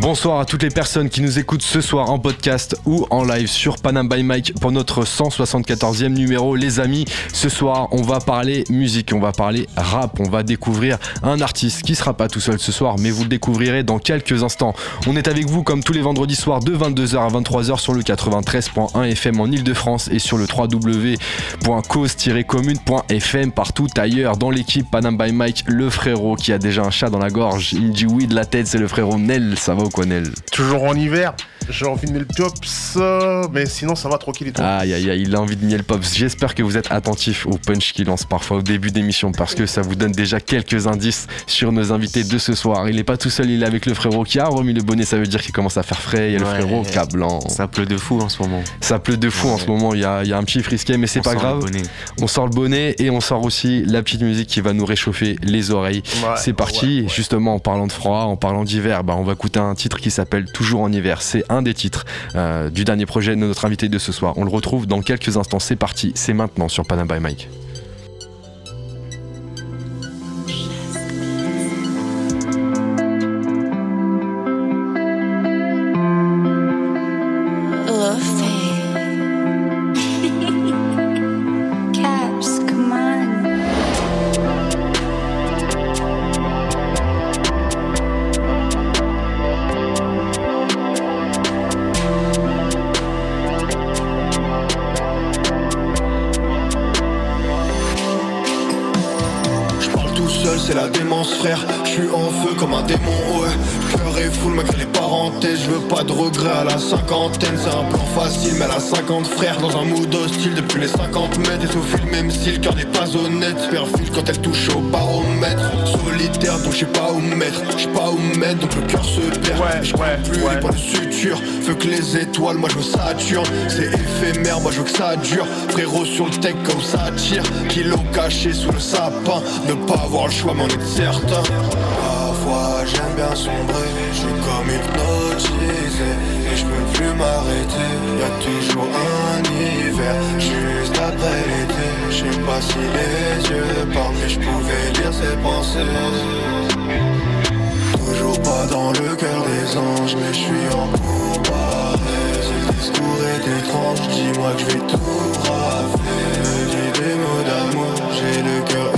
Bonsoir à toutes les personnes qui nous écoutent ce soir en podcast ou en live sur Panam by Mike pour notre 174e numéro. Les amis, ce soir, on va parler musique, on va parler rap, on va découvrir un artiste qui sera pas tout seul ce soir, mais vous le découvrirez dans quelques instants. On est avec vous comme tous les vendredis soirs de 22h à 23h sur le 93.1 FM en Ile-de-France et sur le www.cause-commune.fm partout ailleurs dans l'équipe Panam by Mike, le frérot qui a déjà un chat dans la gorge, il dit oui de la tête, c'est le frérot Nel, ça va Nel Toujours en hiver. J'ai envie de miel pops, mais sinon ça va tranquille et tout. Aïe aïe aïe, il a envie de miel pops. J'espère que vous êtes attentifs au punch qu'il lance parfois au début d'émission parce que ça vous donne déjà quelques indices sur nos invités de ce soir. Il n'est pas tout seul, il est avec le frérot qui a remis le bonnet, ça veut dire qu'il commence à faire frais. Il y a le Ouais. frérot cas blanc. Ça pleut de fou en ce moment. Ça pleut de fou en ce moment, il y a, il y a un petit frisquet, mais c'est pas grave. bonnet. On sort le bonnet et on sort aussi la petite musique qui va nous réchauffer les oreilles. Ouais, c'est parti, ouais, Et ouais. justement en parlant de froid, en parlant d'hiver, bah, on va écouter un titre qui s'appelle Toujours en hiver. C'est un des titres euh, du dernier projet de notre invité de ce soir. On le retrouve dans quelques instants. C'est parti, c'est maintenant sur Panam by Mike. Seul, c'est la démence frère suis en feu comme un démon, ouais. Cœur est full malgré les parenthèses. Je veux pas de regrets à la cinquantaine. C'est un plan facile mais à la 50 frères Dans un mood hostile depuis les 50 mètres. Étouffe le même style, cœur n'est pas honnête. Perfile quand elle touche au baromètre. Solitaire donc je sais pas où me mettre. Je sais pas où me mettre donc le cœur se perd. Ouais, Je ouais, plus ouais. pas le suture Feu que les étoiles, moi je me saturne C'est éphémère, moi je veux que ça dure. Frérot sur le tech comme ça tire. Kilo caché sous le sapin. Ne pas avoir le choix mais on est certain J'aime bien sombrer Je suis comme hypnotisé Et je peux plus m'arrêter Y'a toujours un hiver Juste après l'été Je sais pas si les yeux parlent Mais je pouvais lire ses pensées Toujours pas dans le cœur des anges, mais je suis en pourparlers. Ce discours est étrange, dis-moi que je vais tout rafler. Dis des mots d'amour, j'ai le cœur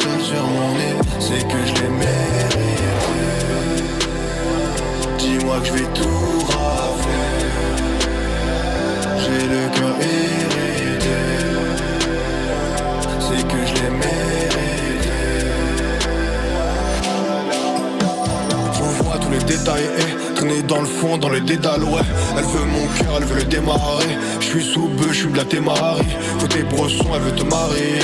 sur mon nez, c'est que je l'ai mérité. Dis-moi que je vais tout rafler. J'ai le cœur irrité. C'est que je l'ai mérité. Je vois tous les détails et traîner dans le fond, dans les dédales, ouais. Elle veut mon cœur, elle veut le démarrer. Je suis sous bœuf, je suis blaté Marie. Côté brosson, elle veut te marier.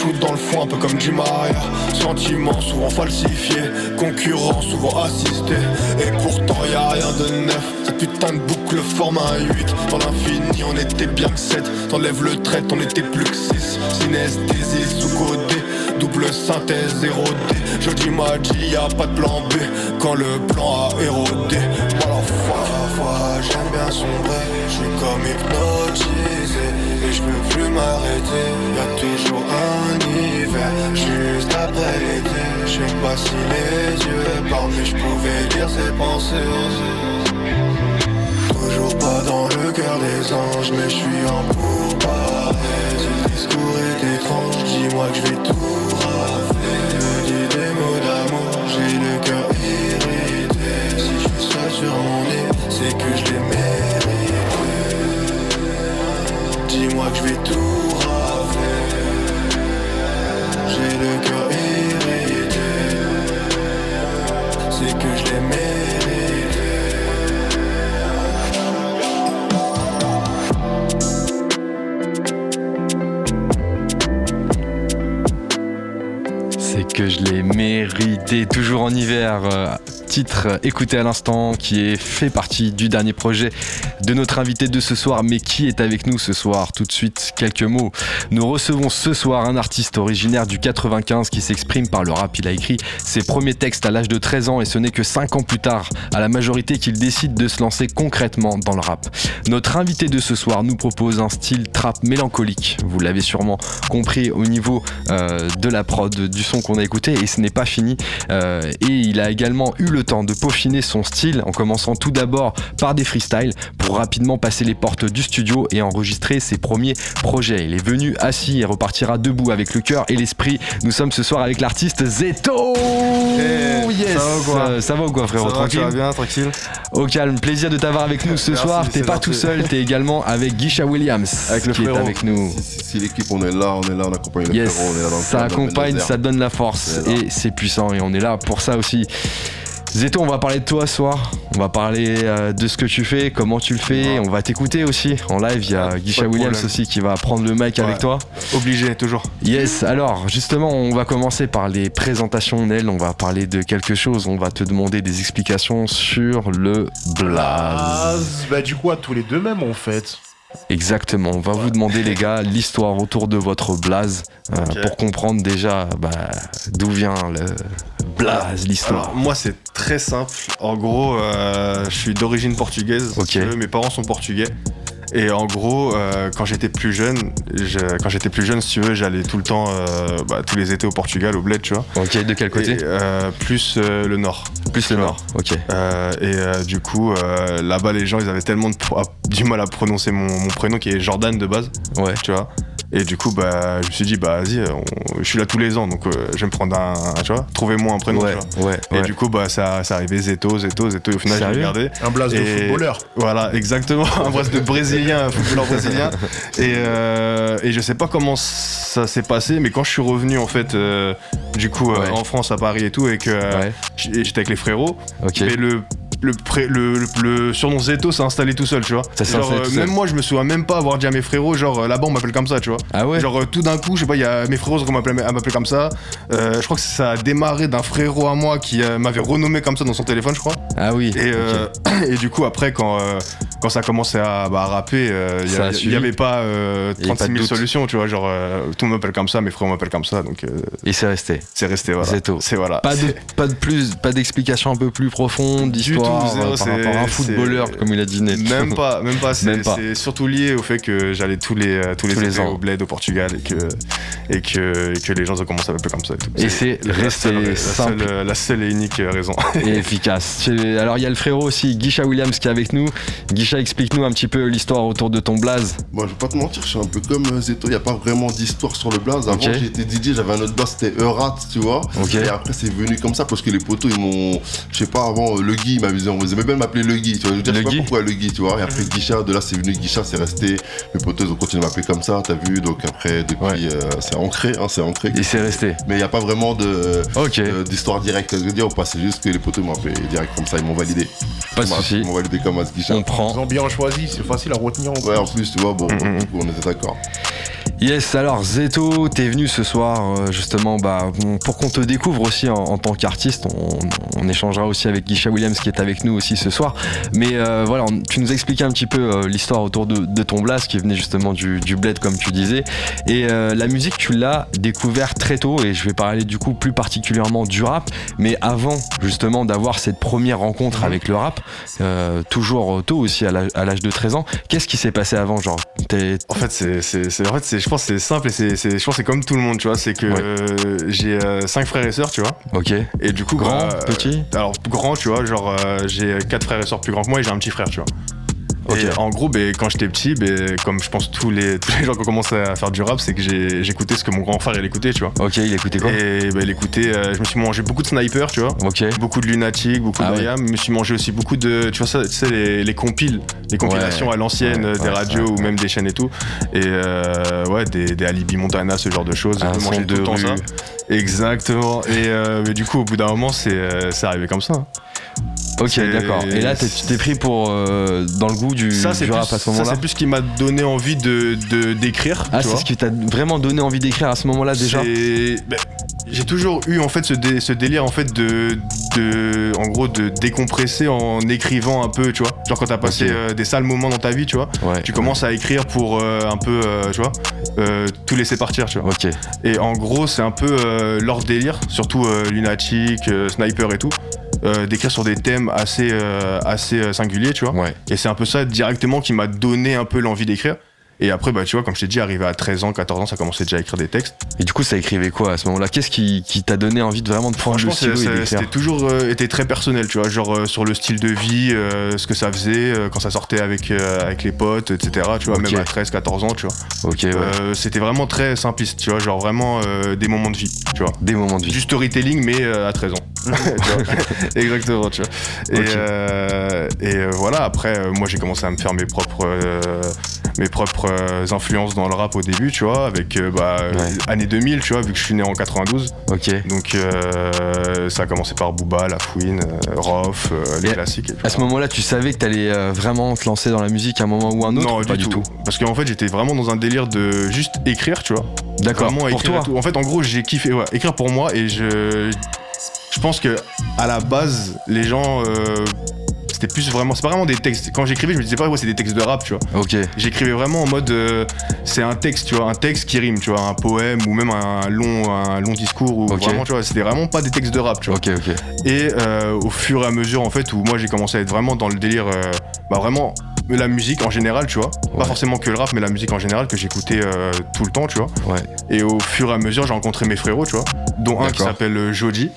Je shoot dans le fond, un peu comme du Maria. Sentiments souvent falsifiés, concurrents souvent assistés. Et pourtant y a rien de neuf. Cette putain de boucle forme un 8. Dans l'infini, on était bien que 7. T'enlèves le trait, on était plus que 6. Synesthésie sous-codé. Double synthèse érodée Jody m'a dit y'a pas de plan B Quand le plan a érodé Voilà fois fois j'aime bien sombrer Je suis comme hypnotisé Et je peux plus m'arrêter Y'a toujours un Juste après l'été Je sais pas si les yeux parlent Mais je pouvais lire ses pensées Toujours pas dans le cœur des anges, mais je suis en pourparlers. Ce discours est étrange, dis-moi que je vais tout rafler. Me dis des mots d'amour, j'ai le cœur irrité. Si je suis c'est que je l'ai mérité. Dis-moi que je vais tout toujours en hiver. euh, titre écouté à l'instant qui est fait partie du dernier projet de notre invité de ce soir. Mais qui est avec nous ce soir Tout de suite, quelques mots. Nous recevons ce soir un artiste originaire du 95 qui s'exprime par le rap. Il a écrit ses premiers textes à l'âge de 13 ans et ce n'est que 5 ans plus tard, à la majorité, qu'il décide de se lancer concrètement dans le rap. Notre invité de ce soir nous propose un style trap mélancolique. Vous l'avez sûrement compris au niveau euh, de la prod, du son qu'on a écouté et ce n'est pas fini. Euh, et il a également eu le temps de peaufiner son style en commençant tout d'abord par des freestyles rapidement passer les portes du studio et enregistrer ses premiers projets. Il est venu assis et repartira debout avec le cœur et l'esprit. Nous sommes ce soir avec l'artiste Zeto. Hey, yes. ça va ou quoi ça va ou quoi frérot? Ça va, Tranquille? tu vas bien, tranquille? Au calme, plaisir de t'avoir avec nous ce Merci, soir. T'es pas tout seul, t'es également avec Guisha Williams Avec le qui est frérot. avec nous. Si, si- si l'équipe on est là, on est là, on accompagne le Yes, frérot, on est là dans le ça accompagne, ça donne la force et c'est puissant et on est là pour ça aussi. Zeto, on va parler de toi ce soir. On va parler euh, de ce que tu fais, comment tu le fais. On va t'écouter aussi en live. Il y a de Williams aussi qui va prendre le mic avec toi. Obligé, toujours. Yes, alors justement, on va commencer par les présentations Nel. On va parler de quelque chose. On va te demander des explications sur le blaze. Ah, bah du coup, à tous les deux même en fait. Exactement. On va vous demander, les gars, l'histoire autour de votre blaze euh, pour comprendre déjà bah, d'où vient le blaze, l'histoire. Moi, c'est très simple. En gros, euh, je suis d'origine portugaise. si veux. Mes parents sont portugais. Et en gros, euh, quand j'étais plus jeune, je- quand j'étais plus jeune, si tu veux, j'allais tout le temps, euh, bah, tous les étés au Portugal, au bled, tu vois. Ok, de quel côté Et, euh, Plus euh, le nord. Plus le nord. Ok. Euh, et euh, du coup, euh, là-bas, les gens, ils avaient tellement de pro- du mal à prononcer mon, mon prénom qui est Jordan de base, Ouais. tu vois. Et du coup, bah, je me suis dit, bah, vas-y, on- je suis là tous les ans, donc euh, je vais me prendre un, tu vois, trouvez-moi un prénom, Ouais, tu vois. ouais, Et ouais. du coup, bah, ça, ça arrivait Zeto, Zeto, Zeto, et au final, j'ai regardé. Un blast de footballeur. Voilà, exactement, un brasse de brésilien, un footballeur brésilien. Et, euh, et je sais pas comment ça s'est passé, mais quand je suis revenu, en fait, euh, du coup, euh, Ouais. en France, à Paris et tout, et que euh, j'étais avec les frérots, Ok. mais le, le, pré- le, le, le surnom Zeto s'est installé tout seul, tu vois. Ça Genre, euh, tout seul. même moi, je me souviens même pas avoir dit à mes frérots, genre euh, là-bas, on m'appelle comme ça, tu vois. Ah ouais. Genre euh, tout d'un coup, je sais pas, il y a mes frérots qui m'appelaient à m'appeler comme ça. Euh, je crois que ça a démarré d'un frérot à moi qui m'avait renommé comme ça dans son téléphone, je crois. Ah oui. Et, euh, et du coup, après, quand, euh, quand ça a commencé à, bah, à rapper, euh, il Ça a y a- il suivi. y avait pas euh, Il y avait 36 pas de 000 doute. solutions, tu vois. Genre, euh, tout le monde m'appelle comme ça, mes frérots m'appellent comme ça, donc euh, Et c'est resté. c'est resté, voilà. Zeto. C'est voilà. Pas de, pas de plus, pas d'explication un peu plus profonde d'histoire tout, euh, par c'est- rapport à un c'est- footballeur comme il a dit Ned. Même pas, même pas. C'est Même pas. c'est surtout lié au fait que j'allais tous les euh, tous les, Tous les étés ans. au bled au Portugal et que et que, et que les gens ont commencé à m'appeler comme ça. Et, tout. Et c'est la resté seule, la simple. seule, euh, la seule et unique euh, raison. et efficace. C'est- Alors il y a le frérot aussi, Guisha Williams qui est avec nous. Guisha, explique-nous un petit peu l'histoire autour de ton blaze. Moi, je vais pas te mentir, je suis un peu comme euh, Zeto, il n'y a pas vraiment d'histoire sur le blaze. Avant, j'étais DJ, j'avais un autre blaze, c'était Eurat, tu vois. Ok. Et après, c'est venu comme ça parce que les potos, ils m'ont. Je sais pas, avant, euh, le Guy, ils m'avaient- on aimait bien m'appeler le Guy, tu vois. Je dire, Le je sais pas Guy pourquoi le Guy, tu vois. Et après, Guicha, de là, c'est venu Guicha, c'est resté. Mes potos, ils ont continué à m'appeler comme ça, t'as vu. Donc après, depuis, Ouais. euh, c'est ancré, hein, c'est ancré. Et c'est resté. Mais il n'y a pas vraiment de. Ok, euh, d'histoire directe, je veux dire, ou pas, c'est juste que les potos m'ont appelé direct comme ça, ils m'ont validé. pas de Ils m'ont- souci. Ils m'ont validé comme As Guicha. On prend. Ont bien choisi, c'est facile à retenir. en Ouais, en plus. tu vois, bon, Mhm. du coup, on était d'accord. Yes, alors Zeto, t'es venu ce soir euh, justement bah, pour qu'on te découvre aussi en, en tant qu'artiste. On, on échangera aussi avec Guisha Williams qui est avec nous aussi ce soir. Mais euh, voilà, tu nous expliquais un petit peu euh, l'histoire autour de, de ton blast qui venait justement du, du bled comme tu disais. Et euh, la musique, tu l'as découvert très tôt et je vais parler du coup plus particulièrement du rap. Mais avant justement d'avoir cette première rencontre avec le rap, euh, toujours tôt aussi à l'âge de 13 ans, qu'est-ce qui s'est passé avant Genre, t'es- En fait, c'est, en fait, je pense que c'est simple et c'est, je pense que c'est comme tout le monde, tu vois. C'est que Ouais. euh, j'ai euh, cinq frères et sœurs, tu vois. ok, Et du coup, grand, bah, petit? Alors grand, tu vois, genre euh, j'ai quatre frères et sœurs plus grands que moi et j'ai un petit frère, tu vois. Et en gros, ben, quand j'étais petit, ben, comme je pense tous les, tous les gens qui ont commencé à faire du rap, c'est que j'écoutais ce que mon grand frère il écoutait, tu vois. Ok, il écoutait quoi? Et ben, il écoutait, euh, je me suis mangé beaucoup de Sniper, tu vois. Ok. Beaucoup de Lunatic, beaucoup Ah de ouais. Mayam. Je me suis mangé aussi beaucoup de, tu vois ça, tu sais les, les compiles, les compilations Ouais. à l'ancienne, Ouais, des radios ou même des chaînes et tout. Et euh, ouais, des, des Alibi Montana, ce genre de choses. Je mangeais tout le temps ça. Exactement. Et euh, mais du coup, au bout d'un moment, c'est, euh, c'est arrivé comme ça. Ok, d'accord. Et là, t'es- tu t'es pris pour euh, dans le goût du, ça, c'est du plus, rap à ce ça, moment-là. c'est plus ce qui m'a donné envie de, de- d'écrire. Ah, c'est ce qui t'a vraiment donné envie d'écrire à ce moment-là déjà. Ben, j'ai toujours eu en fait ce, dé- ce délire en fait de de, en gros, de décompresser en écrivant un peu, tu vois. Genre quand t'as passé euh, des sales moments dans ta vie, tu vois, Ouais. tu commences à écrire pour euh, un peu, tu vois, tout laisser partir, tu vois. Ok. Et en gros, c'est un peu leur délire, surtout Lunatic, euh, Sniper et tout, euh, d'écrire sur des thèmes assez, euh, assez euh, singuliers, tu vois. Ouais. Et c'est un peu ça directement qui m'a donné un peu l'envie d'écrire. Et après, bah, tu vois, comme je t'ai dit, arrivé à 13 ans, 14 ans, ça commençait déjà à écrire des textes. Et du coup, ça écrivait quoi à ce moment-là? Qu'est-ce qui, qui t'a donné envie de vraiment de prendre le stylo c'était toujours euh, été très personnel, tu vois, genre euh, sur le style de vie, euh, ce que ça faisait, euh, quand ça sortait avec, euh, avec les potes, etc., tu vois, même à 13, 14 ans, tu vois. Ok, ouais. Euh, c'était vraiment très simpliste, tu vois, genre vraiment euh, des moments de vie, tu vois. Des moments de vie. Du storytelling, mais euh, à 13 ans. Exactement, tu vois. Et, euh, et euh, voilà, après, euh, moi j'ai commencé à me faire mes propres, euh, mes propres influences dans le rap au début, tu vois, avec euh, bah, Ouais. année 2000, tu vois, vu que je suis né en 92. Ok. Donc ça a commencé par Booba, La Fouine, Rof, les Et classiques. et À ce moment-là, tu savais que t'allais vraiment te lancer dans la musique à un moment ou un autre non, ou pas du, tout. Parce qu'en fait, j'étais vraiment dans un délire de juste écrire, tu vois. D'accord. Pour toi? tout. En fait, en gros, j'ai kiffé ouais, écrire pour moi et je, je pense que à la base, les gens, euh, c'était plus vraiment, c'est pas vraiment des textes. Quand j'écrivais, je me disais pas, ouais, c'est des textes de rap, tu vois. Ok. J'écrivais vraiment en mode, euh, c'est un texte, tu vois, un texte qui rime, tu vois, un poème ou même un long, un long discours ou vraiment, tu vois, c'était vraiment pas des textes de rap, tu vois. Ok, ok. Et euh, au fur et à mesure, en fait, où moi j'ai commencé à être vraiment dans le délire, bah vraiment la musique en général, tu vois. Ouais. Pas forcément que le rap, mais la musique en général que j'écoutais euh, tout le temps, tu vois. Ouais. Et au fur et à mesure, j'ai rencontré mes frérots, tu vois, dont un qui s'appelle Jody.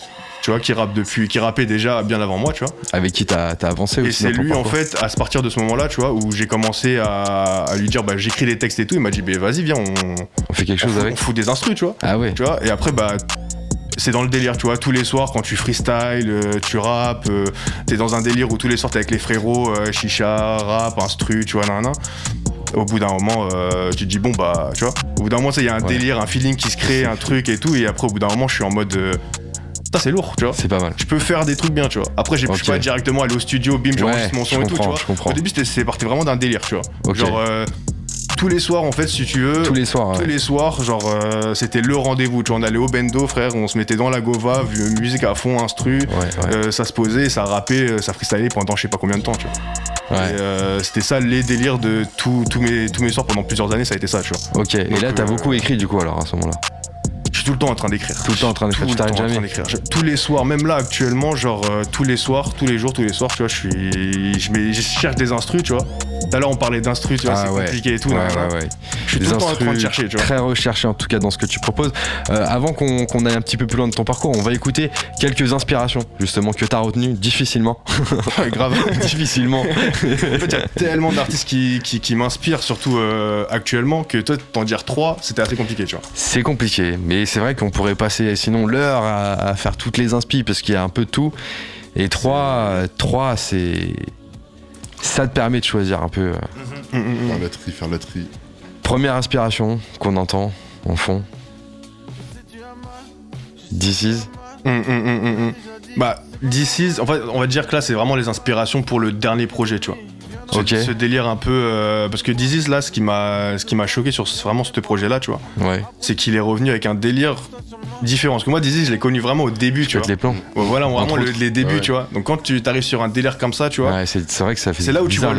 Tu vois, qui rappe depuis, qui rappait déjà bien avant moi, tu vois. Avec qui t'as avancé Et aussi c'est dans ton lui, en fait, à partir de ce moment-là, tu vois, où j'ai commencé à, à lui dire, bah, j'écris des textes et tout. Il m'a dit, bah, vas-y, viens, on, On fait quelque on chose fout- on avec fout des instrus, tu vois. Ah ouais. Tu vois, et après, bah, c'est dans le délire, tu vois, tous les soirs quand tu freestyle, euh, tu rappes, euh, t'es dans un délire où tous les soirs t'es avec les frérots, euh, chicha, rap, instru, tu vois, nan, nan. Au bout d'un moment, tu te dis, bon, bah, tu vois, au bout d'un moment, il y a un Ouais. délire, un feeling qui se crée, un truc et tout, et après, au bout d'un moment, je suis en mode, c'est lourd, tu vois. C'est pas mal. Je peux faire des trucs bien, tu vois. Après, j'ai pu pas directement aller au studio, bim, j'enregistre Ouais, mon son et tout, tu vois. je comprends. Au début, c'était- c'est parti vraiment d'un délire, tu vois. Genre, euh, tous les soirs, en fait, si tu veux, Tous les soirs, tous ouais. les soirs, genre, euh, c'était le rendez-vous. Tu vois, on allait au bendo, frère, on se mettait dans la gova, musique à fond, instru. Ouais, ouais. euh, ça se posait, ça rappait, ça freestylait pendant je sais pas combien de temps, tu vois. Euh, c'était ça les délires de tous mes, tous mes soirs pendant plusieurs années, ça a été ça, tu vois. Ok. Et là, t'as beaucoup écrit du coup alors à ce moment-là? Je suis tout le temps en train d'écrire. Tout le temps en train d'écrire, Tout tu le t'arrêtes temps en train jamais. d'écrire. Je- Tous les soirs, même là actuellement, genre euh, tous les soirs, tous les jours, tous les soirs, tu vois, je suis. Je, mets- je cherche des instrus, tu vois. Tout à l'heure, on parlait d'instrus, tu vois, Ah c'est ouais. compliqué et tout. Ouais, nan, nan. ouais, ouais. Je suis Des tout le temps en train de instrus chercher, tu vois. Très recherché en tout cas dans ce que tu proposes. Euh, avant qu'on aille un petit peu plus loin de ton parcours, on va écouter quelques inspirations justement que t'as retenues difficilement. Ouais, grave. difficilement. En fait, il y a tellement d'artistes qui, qui, qui m'inspirent, surtout euh, actuellement, que toi, t'en dire trois, c'était assez compliqué, tu vois. C'est compliqué, mais c'est vrai qu'on pourrait passer sinon l'heure à, à faire toutes les inspi parce qu'il y a un peu de tout. Et trois, euh, trois c'est. Ça te permet de choisir un peu. euh. Mm, mm, mm. Faire la tri, faire la tri. Première inspiration qu'on entend en fond. This is. Mm, mm, mm. Bah, This Is, en fait, on va dire que là, c'est vraiment les inspirations pour le dernier projet, tu vois. Ce, Ok. ce délire un peu. euh, parce que Is, là, ce qui m'a ce qui m'a choqué sur ce- vraiment ce projet-là, tu vois, Ouais, c'est qu'il est revenu avec un délire différent. Parce que moi, This Is, je l'ai connu vraiment au début, tu vois. les plans. Ouais, voilà, vraiment le- les débuts, Ouais. tu vois. Donc quand tu t'arrives sur un délire comme ça, tu vois, Ouais, c'est vrai que ça fait c'est là où tu vois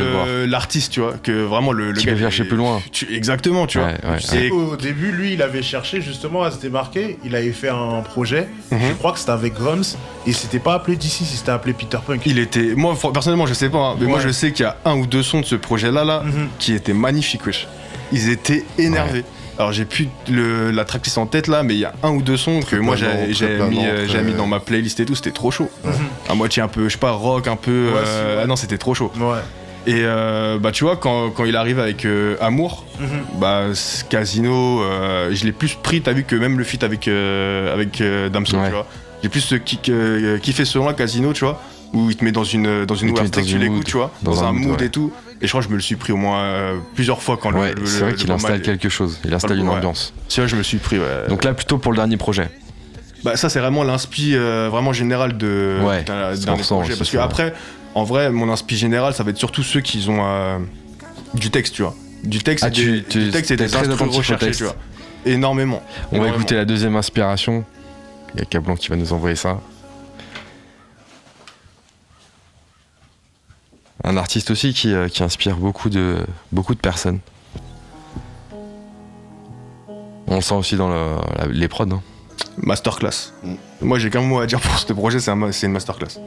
l'artiste, tu vois, que vraiment le, le Qui gars. peut il chercher plus loin. tu- exactement, tu vois. Ouais, ouais, C'est- Au début, lui, il avait cherché justement à se démarquer. Il avait fait un projet. Mhm. Je crois que c'était avec Grums. Et c'était pas appelé DC, c'était appelé Peter Punk. Il était. Moi, personnellement, je sais pas, hein, mais moi, Ouais. je sais qu'il y a un ou deux sons de ce projet-là, là, Mhm. qui étaient magnifiques, wesh. Ils étaient énervés. Alors, j'ai plus le, la tracklist en tête là, mais il y a un ou deux sons que moi j'ai mis, euh, très- j'ai mis dans ma playlist et tout, c'était trop chaud. Mhm. À moitié un peu, je sais pas, rock, un peu. Ouais, euh, ouais. Ah non, c'était trop chaud. Ouais. Et euh, bah, tu vois, quand, quand il arrive avec euh, Amour, Mhm. bah, Casino, euh, je l'ai plus pris, t'as vu que même le feat avec, euh, avec euh, Damso, Ouais. tu vois. J'ai plus ce kick, euh, kiffé ce là Casino, tu vois, où il te met dans une, dans une ouverture, dans tu l'écoutes, tu vois, Dans dans, un un mood, ouais. et tout. Et je crois que je me le suis pris au moins euh, plusieurs fois quand le- Ouais, le, c'est vrai qu'il installe quelque chose. Il installe une ambiance. C'est vrai, je me suis pris, ouais. Donc là, plutôt pour le dernier projet. Bah, ça, c'est vraiment l'inspi euh, vraiment général de Ouais, d'un- aussi, Parce que après, en vrai, mon inspi général, ça va être surtout ceux qui ont euh, du texte, tu vois. Du texte Ah, et tu- des, tu- du texte et des au recherchés, tu vois. Énormément. On va écouter la deuxième inspiration. Il y a Cablan qui va nous envoyer ça. Un artiste aussi qui, euh, qui inspire beaucoup de, beaucoup de personnes. On le sent aussi dans les prods. Hein. Masterclass. Moi j'ai qu'un mot à dire pour ce projet, c'est un, une masterclass.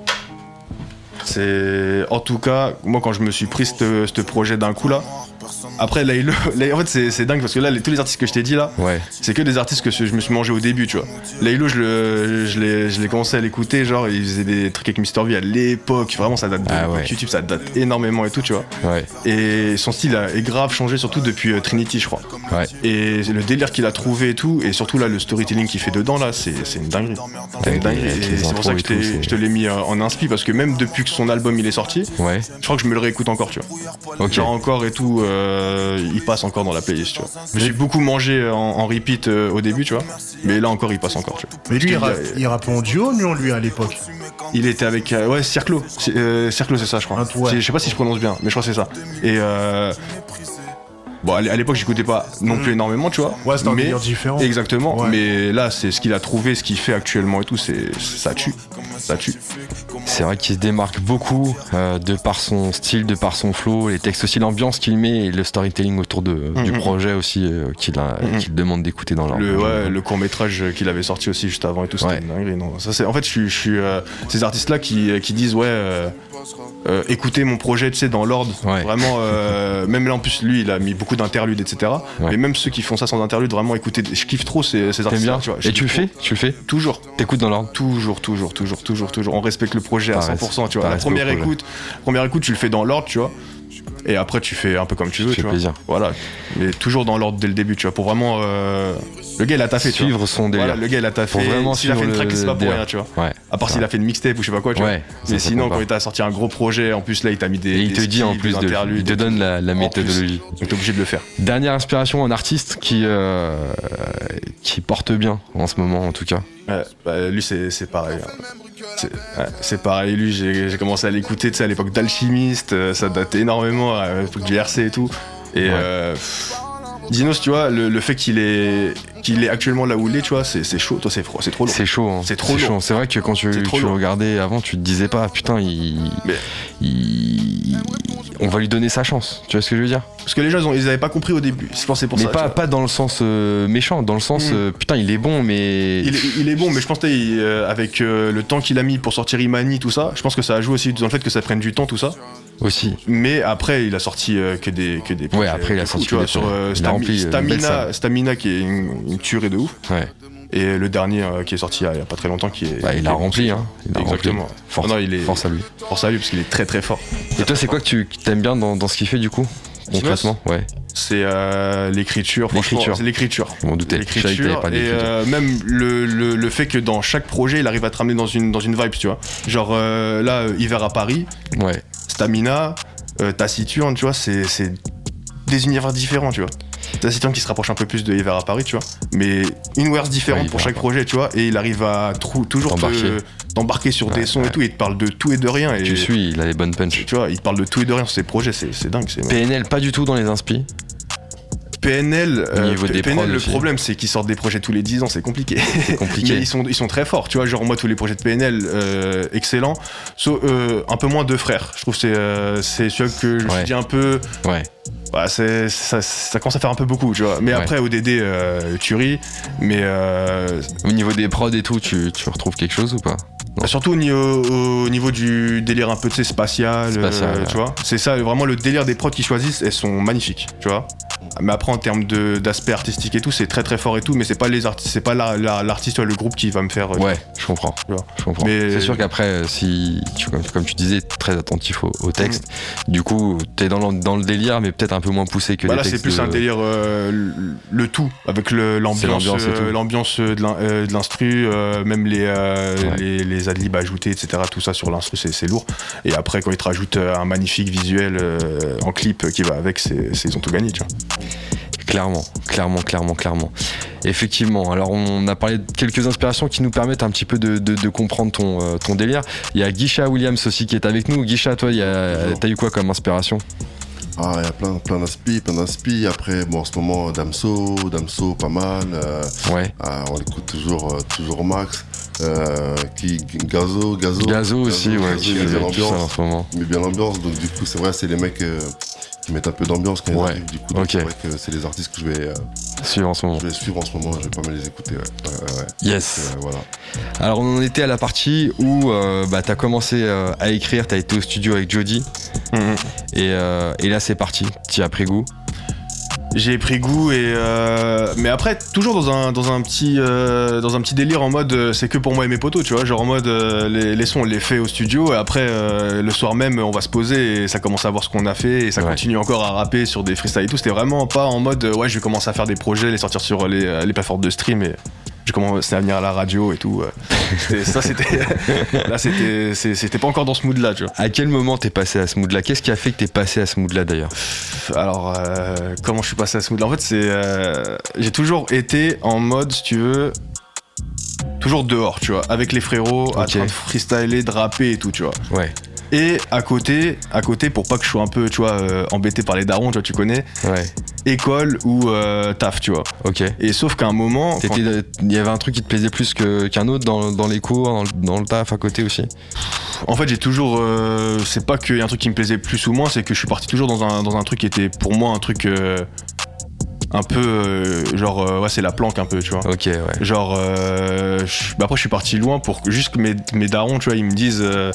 C'est en tout cas, moi quand je me suis pris ce projet d'un coup là, après, là, en fait, c'est dingue parce que là, les- tous les artistes que je t'ai dit là, Ouais. c'est que des artistes que je me suis mangé au début, tu vois. Laylo, je l'ai commencé à l'écouter, genre, il faisait des trucs avec Mr. V à l'époque. Vraiment, ça date de Ah ouais. YouTube, ça date énormément et tout, tu vois. Ouais. Et son style a est grave changé, surtout depuis euh, Trinity, je crois. Et le délire qu'il a trouvé et tout, et surtout là, le storytelling qu'il fait dedans, là, c'est une dinguerie. C'est une les c'est pour ça que je tout, te l'ai mis euh, en inspi, parce que même depuis que son album il est sorti, je crois que je me le réécoute encore, tu vois. Genre encore et tout, euh, il passe encore dans la playlist, tu vois. J'ai beaucoup mangé en, en repeat euh, au début, tu vois. Mais là encore, il passe encore, tu vois. Mais lui, il, ra- euh, il en duo, lui, lui, à l'époque. il était avec euh, ouais Circlo, euh, Circlo c'est ça je crois. Ouais. Je sais pas si je prononce bien, mais je crois que c'est ça. Et euh, bon à l'é- à l'époque j'écoutais pas non plus énormément tu vois. Mm. Ouais, c'était un mais différent. exactement. Ouais. Mais là c'est ce qu'il a trouvé, ce qu'il fait actuellement et tout, c'est ça tue, ça tue. C'est vrai qu'il se démarque beaucoup euh, de par son style, de par son flow, les textes aussi, l'ambiance qu'il met et le storytelling autour de, du Mhm. projet aussi euh, qu'il a- Mhm. qu'il demande d'écouter dans leur Le, ouais, le court métrage qu'il avait sorti aussi juste avant et tout, c'était Ouais. une dinguerie. Non, ça c'est en fait je suis, je suis euh, ces artistes là qui, qui disent ouais. euh, euh, écoutez mon projet, tu sais, dans l'ordre. Ouais. Vraiment, euh, même là en plus, lui, il a mis beaucoup d'interludes, etc. Ouais. Mais même ceux qui font ça sans interlude, vraiment écoutez. Je kiffe trop ces, ces artistes. bien tu vois. Je Et tu le fais Tu le fais trop. Toujours. T'écoutes dans l'ordre Toujours, toujours, toujours, toujours, toujours. On respecte le projet à Par 100%, tu vois. La première écoute, première écoute, tu le fais dans l'ordre, tu vois. Et après, tu fais un peu comme tu veux, tu vois. plaisir. Voilà. Mais toujours dans l'ordre dès le début, tu vois. Pour vraiment. euh, Le gars, il a taffé, tu vois. Suivre son délire. Voilà, le gars, il a taffé. Faut vraiment S'il a fait suivre une track, c'est pas pour rien, tu vois. Ouais. À part s'il a fait une mixtape ou je sais pas quoi, tu vois. Ouais. Mais ça, ça sinon, quand il t'a sorti un gros projet, en plus, là, il t'a mis des. Et il te dit en plus de. Il te donne la, la méthodologie. Donc t'es obligé de le faire. Dernière inspiration, un artiste qui, euh, qui porte bien en ce moment en tout cas. Ouais, bah, lui c'est c'est pareil. hein. C'est pareil, lui j'ai commencé à l'écouter à l'époque d'Alchimiste, euh, ça date énormément, à l'époque du RC et tout. Et Ouais. euh, Dinos, tu vois, le, le fait qu'il est, qu'il est actuellement là où il est, tu vois, c'est c'est chaud, toi c'est froid, c'est trop lourd. C'est chaud. hein. C'est trop chaud. C'est vrai que quand tu, lourd. regardais avant, tu te disais pas, putain, il, Mais- il- on va lui donner sa chance. Tu vois ce que je veux dire? Parce que les gens ils, ont- ils avaient pas compris au début, je pense c'est pour Mais ça. pas, vois. pas dans le sens euh, méchant, dans le sens, Mm. euh, putain, il est bon, mais. Il est, il est bon, mais je pense que euh, avec le temps qu'il a mis pour sortir Imani, tout ça, je pense que ça a joué aussi dans le fait que ça prenne du temps, tout ça. Aussi. Mais après, il a sorti que des que des. projets après, il a sorti tu vois, sur. Stamina qui est une, une tuerie de ouf. Ouais. Et le dernier euh, qui est sorti il y a, pas très longtemps qui est. Bah, il qui a est- rempli, hein. Il a Exactement. rempli. Force, Ah non, il est- force à lui. Force à lui parce qu'il est très très fort. Et toi, c'est quoi que tu que t'aimes bien dans, dans ce qu'il fait du coup? Concrètement Ouais. C'est euh, l'écriture. L'écriture. C'est l'écriture. L'écriture et euh, même le, le, le fait que dans chaque projet il arrive à te ramener dans une, dans une vibe, tu vois. Genre euh, là, Hiver à Paris, Ouais. Stamina, Taciturne, tu vois, c'est des univers différents, tu vois. Taciturne qui se rapproche un peu plus de Hiver à Paris, tu vois. Mais une différente Ouais, pour chaque projet, tu vois. Et il arrive à trou- toujours te- T'embarquer. sur des sons ouais. et tout. Il te parle de tout et de rien. Et Tu suis, il a les bonnes punches. Tu vois, il te parle de tout et de rien sur ses projets, c'est dingue. c'est- PNL, pas du tout dans les inspi. PNL, prods le aussi. problème c'est qu'ils sortent des projets tous les 10 ans, c'est compliqué. C'est compliqué. Mais ils sont, ils sont très forts, tu vois. Genre, moi, tous les projets de PNL, euh, excellents. Sauf, euh, un peu moins deux frères. Je trouve que c'est euh, c'est celui que je me suis dit un peu. Ouais. Bah, c'est- ça, ça commence à faire un peu beaucoup, tu vois. Mais Ouais. après, ODD, euh, tuerie. Mais euh, Au niveau des prods et tout, tu, tu retrouves quelque chose ou pas? Non. surtout au niveau, au niveau du délire un peu, tu sais, spatial, Spatial, euh, ouais. tu vois. C'est ça, vraiment, le délire des prods qu'ils choisissent, elles sont magnifiques, tu vois. Mais après, en termes de- d'aspect artistique et tout, c'est très très fort et tout, mais c'est pas les artistes, c'est pas la- la- l'artiste ou le groupe qui va me faire. euh, Ouais, je comprends. Tu. Je comprends. Mais- C'est sûr qu'après, si tu, comme, comme tu disais, très attentif au, au texte, Mm. du coup, t'es dans le, dans le délire, mais peut-être un peu moins poussé que Bah les là, c'est plus de- un délire euh, le, tout avec l'ambiance, l'ambiance euh, de euh, de l'instru, même les, Ouais. les les adlibs ajoutés, etc. Tout ça sur l'instru, c'est lourd. Et après, quand ils te rajoutent un magnifique visuel en clip qui va avec, c'est ils ont tout gagné, tu vois. Clairement, clairement, clairement, clairement. Effectivement, alors on a parlé de quelques inspirations qui nous permettent un petit peu de, de- de comprendre ton, euh, ton délire. Il y a Guisha Williams aussi qui est avec nous. Guisha, toi, t'as eu quoi comme inspiration? Ah, il y a plein, plein d'inspi, plein d'inspi. Après, bon, en ce moment, Damso, Damso, pas mal. euh, Ouais, ah, on écoute toujours, euh, toujours Max. euh, qui, Gazo, Gazo. Gazo aussi, ouais, Gazo, qui met bien l'ambiance. ce moment. Il met bien l'ambiance, donc du coup, c'est vrai, c'est les mecs qui mettent un peu d'ambiance quand ils Ouais, arrivent. Du coup, donc ok. c'est vrai que c'est les artistes que je vais, euh, Suivre en ce moment. je vais suivre en ce moment. Je vais pas mal les écouter. Ouais, ouais, ouais. ouais. Yes. Euh, voilà. Alors on en était à la partie où euh, bah, t'as commencé euh, à écrire, t'as été au studio avec Jody Mhm. et, euh, et là c'est parti, t'y as pris goût. J'ai pris goût et euh, mais après toujours dans un dans un petit euh, dans un petit délire en mode euh, c'est que pour moi et mes potos tu vois genre en mode euh, les, les sons on les fait au studio et après euh, le soir même on va se poser et ça commence à voir ce qu'on a fait et ça Ouais. continue encore à rapper sur des freestyles et tout c'était vraiment pas en mode ouais je vais commencer à faire des projets les sortir sur les, les plateformes de stream et j'ai commencé à venir à la radio et tout euh. Ça c'était là c'était c'était pas encore dans ce mood là tu vois À quel moment t'es passé à ce mood là Qu'est-ce qui a fait que t'es passé à ce mood là d'ailleurs Alors, euh, comment je suis passé à ce mood-là? En fait, c'est. euh, j'ai toujours été en mode, si tu veux. Toujours dehors, tu vois, avec les frérots, à train de freestyler, de rapper et tout, tu vois. Ouais, Et à côté, à côté, pour pas que je sois un peu, tu vois, euh, embêté par les darons, tu vois, tu connais, ouais, école ou euh, taf, tu vois. ok. Et sauf qu'à un moment, quand- Il y avait un truc qui te plaisait plus qu'un autre dans, dans les cours, dans, le- dans le taf à côté aussi? En fait, j'ai toujours. euh, c'est pas qu'il y a un truc qui me plaisait plus ou moins, c'est que je suis parti toujours dans un, dans un truc qui était pour moi un truc. euh, un peu. euh, genre, euh, ouais, c'est la planque un peu, tu vois. Ok, ouais. Genre, euh, je- bah après, je suis parti loin pour que juste que mes, mes darons, tu vois, ils me disent euh,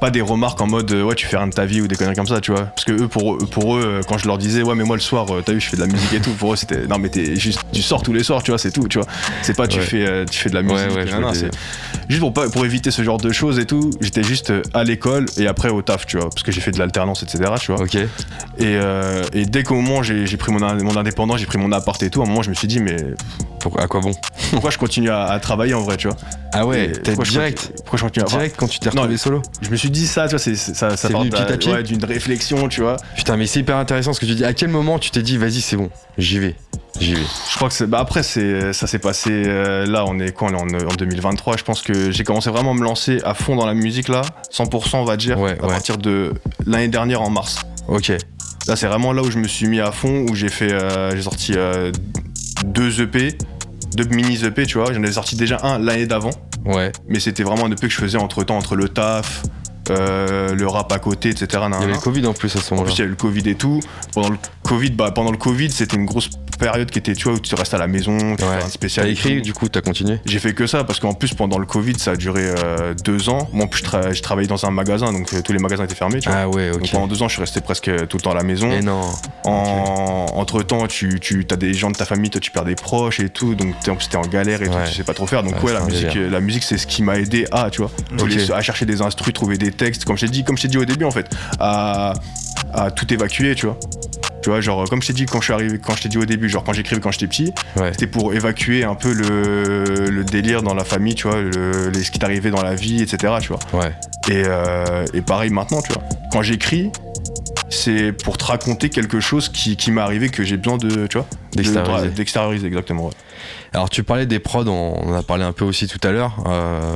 pas des remarques en mode euh, ouais, tu fais rien de ta vie ou des conneries comme ça, tu vois. Parce que eux, pour, eux- pour eux, euh, quand je leur disais ouais, mais moi le soir, euh, t'as vu, je fais de la musique et tout, pour eux, c'était non, mais t'es juste, tu sors tous les soirs, tu vois, c'est tout, tu vois. C'est pas tu, Ouais. fais, tu fais de la musique, Ouais, ouais, c'est juste pour, pas, pour éviter ce genre de choses et tout. J'étais juste à l'école et après au taf, tu vois, parce que j'ai fait de l'alternance, etc., tu vois. Ok, Et, euh, et dès qu'au moment j'ai pris mon, mon indépendant, j'ai pris mon appart et tout, à un moment je me suis dit mais Pour- à quoi bon pourquoi je continue à, à travailler en vrai, tu vois. Ah ouais, t'es je direct, continue- Pourquoi je continue à direct quand tu t'es retrouvé Non, solo Je me suis dit ça, tu vois, c'est, ça, ça part venu d'un- petit à petit ouais, d'une réflexion, tu vois. Putain, mais c'est hyper intéressant ce que tu dis. À quel moment tu t'es dit, vas-y, c'est bon, j'y vais, j'y vais? Je crois que c'est, bah après, c'est, ça s'est passé, euh, là, on est quoi, on est en, en 2023, je pense que j'ai commencé vraiment à me lancer à fond dans la musique, là, 100% on va dire, Ouais, à ouais. partir de l'année dernière en mars. Ok, Là, c'est vraiment là où je me suis mis à fond, où j'ai fait, euh, j'ai sorti euh, deux EP, deux mini EP, tu vois. J'en ai sorti déjà un l'année d'avant, ouais. mais c'était vraiment un EP que je faisais entre temps, entre le taf, euh, le rap à côté, etc. Il y avait le Covid en plus à ce En moment-là. plus, il y a eu le Covid et tout. Pendant le Covid, bah, pendant le Covid, c'était une grosse période qui était, tu vois, où tu restes à la maison, tu fais un T'as spécial. et écrit, du coup, t'as continué J'ai fait que ça parce qu'en plus, pendant le Covid, ça a duré euh, deux ans. Moi, en plus, je, tra- je travaillais dans un magasin, donc euh, tous les magasins étaient fermés, tu vois. Ah ouais, Donc ok. pendant deux ans, je suis resté presque tout le temps à la maison. Et non. En... Entre temps, tu, tu as des gens de ta famille, toi tu perds des proches et tout, donc en plus t'es en galère et Ouais. tout, tu sais pas trop faire. Donc Ouais, ouais, la musique, la musique c'est ce qui m'a aidé à, tu vois, les- à chercher des instrus, trouver des textes, comme je t'ai dit, comme je dit au début en fait, à, à tout évacuer, tu vois. Tu vois, genre comme je t'ai dit quand je suis arrivé, quand je t'ai dit au début, genre quand j'écrivais quand j'étais petit, Ouais. c'était pour évacuer un peu le, le délire dans la famille, tu vois, le, les- ce qui t'arrivait dans la vie, etc. Tu vois. Ouais. Et, euh, et pareil maintenant, tu vois. Quand j'écris, c'est pour te raconter quelque chose qui, qui m'est arrivé que j'ai besoin de, tu vois, de- D'extérioriser. de- d'extérioriser, exactement. ouais. Alors, tu parlais des prods, on on en a parlé un peu aussi tout à l'heure. Euh,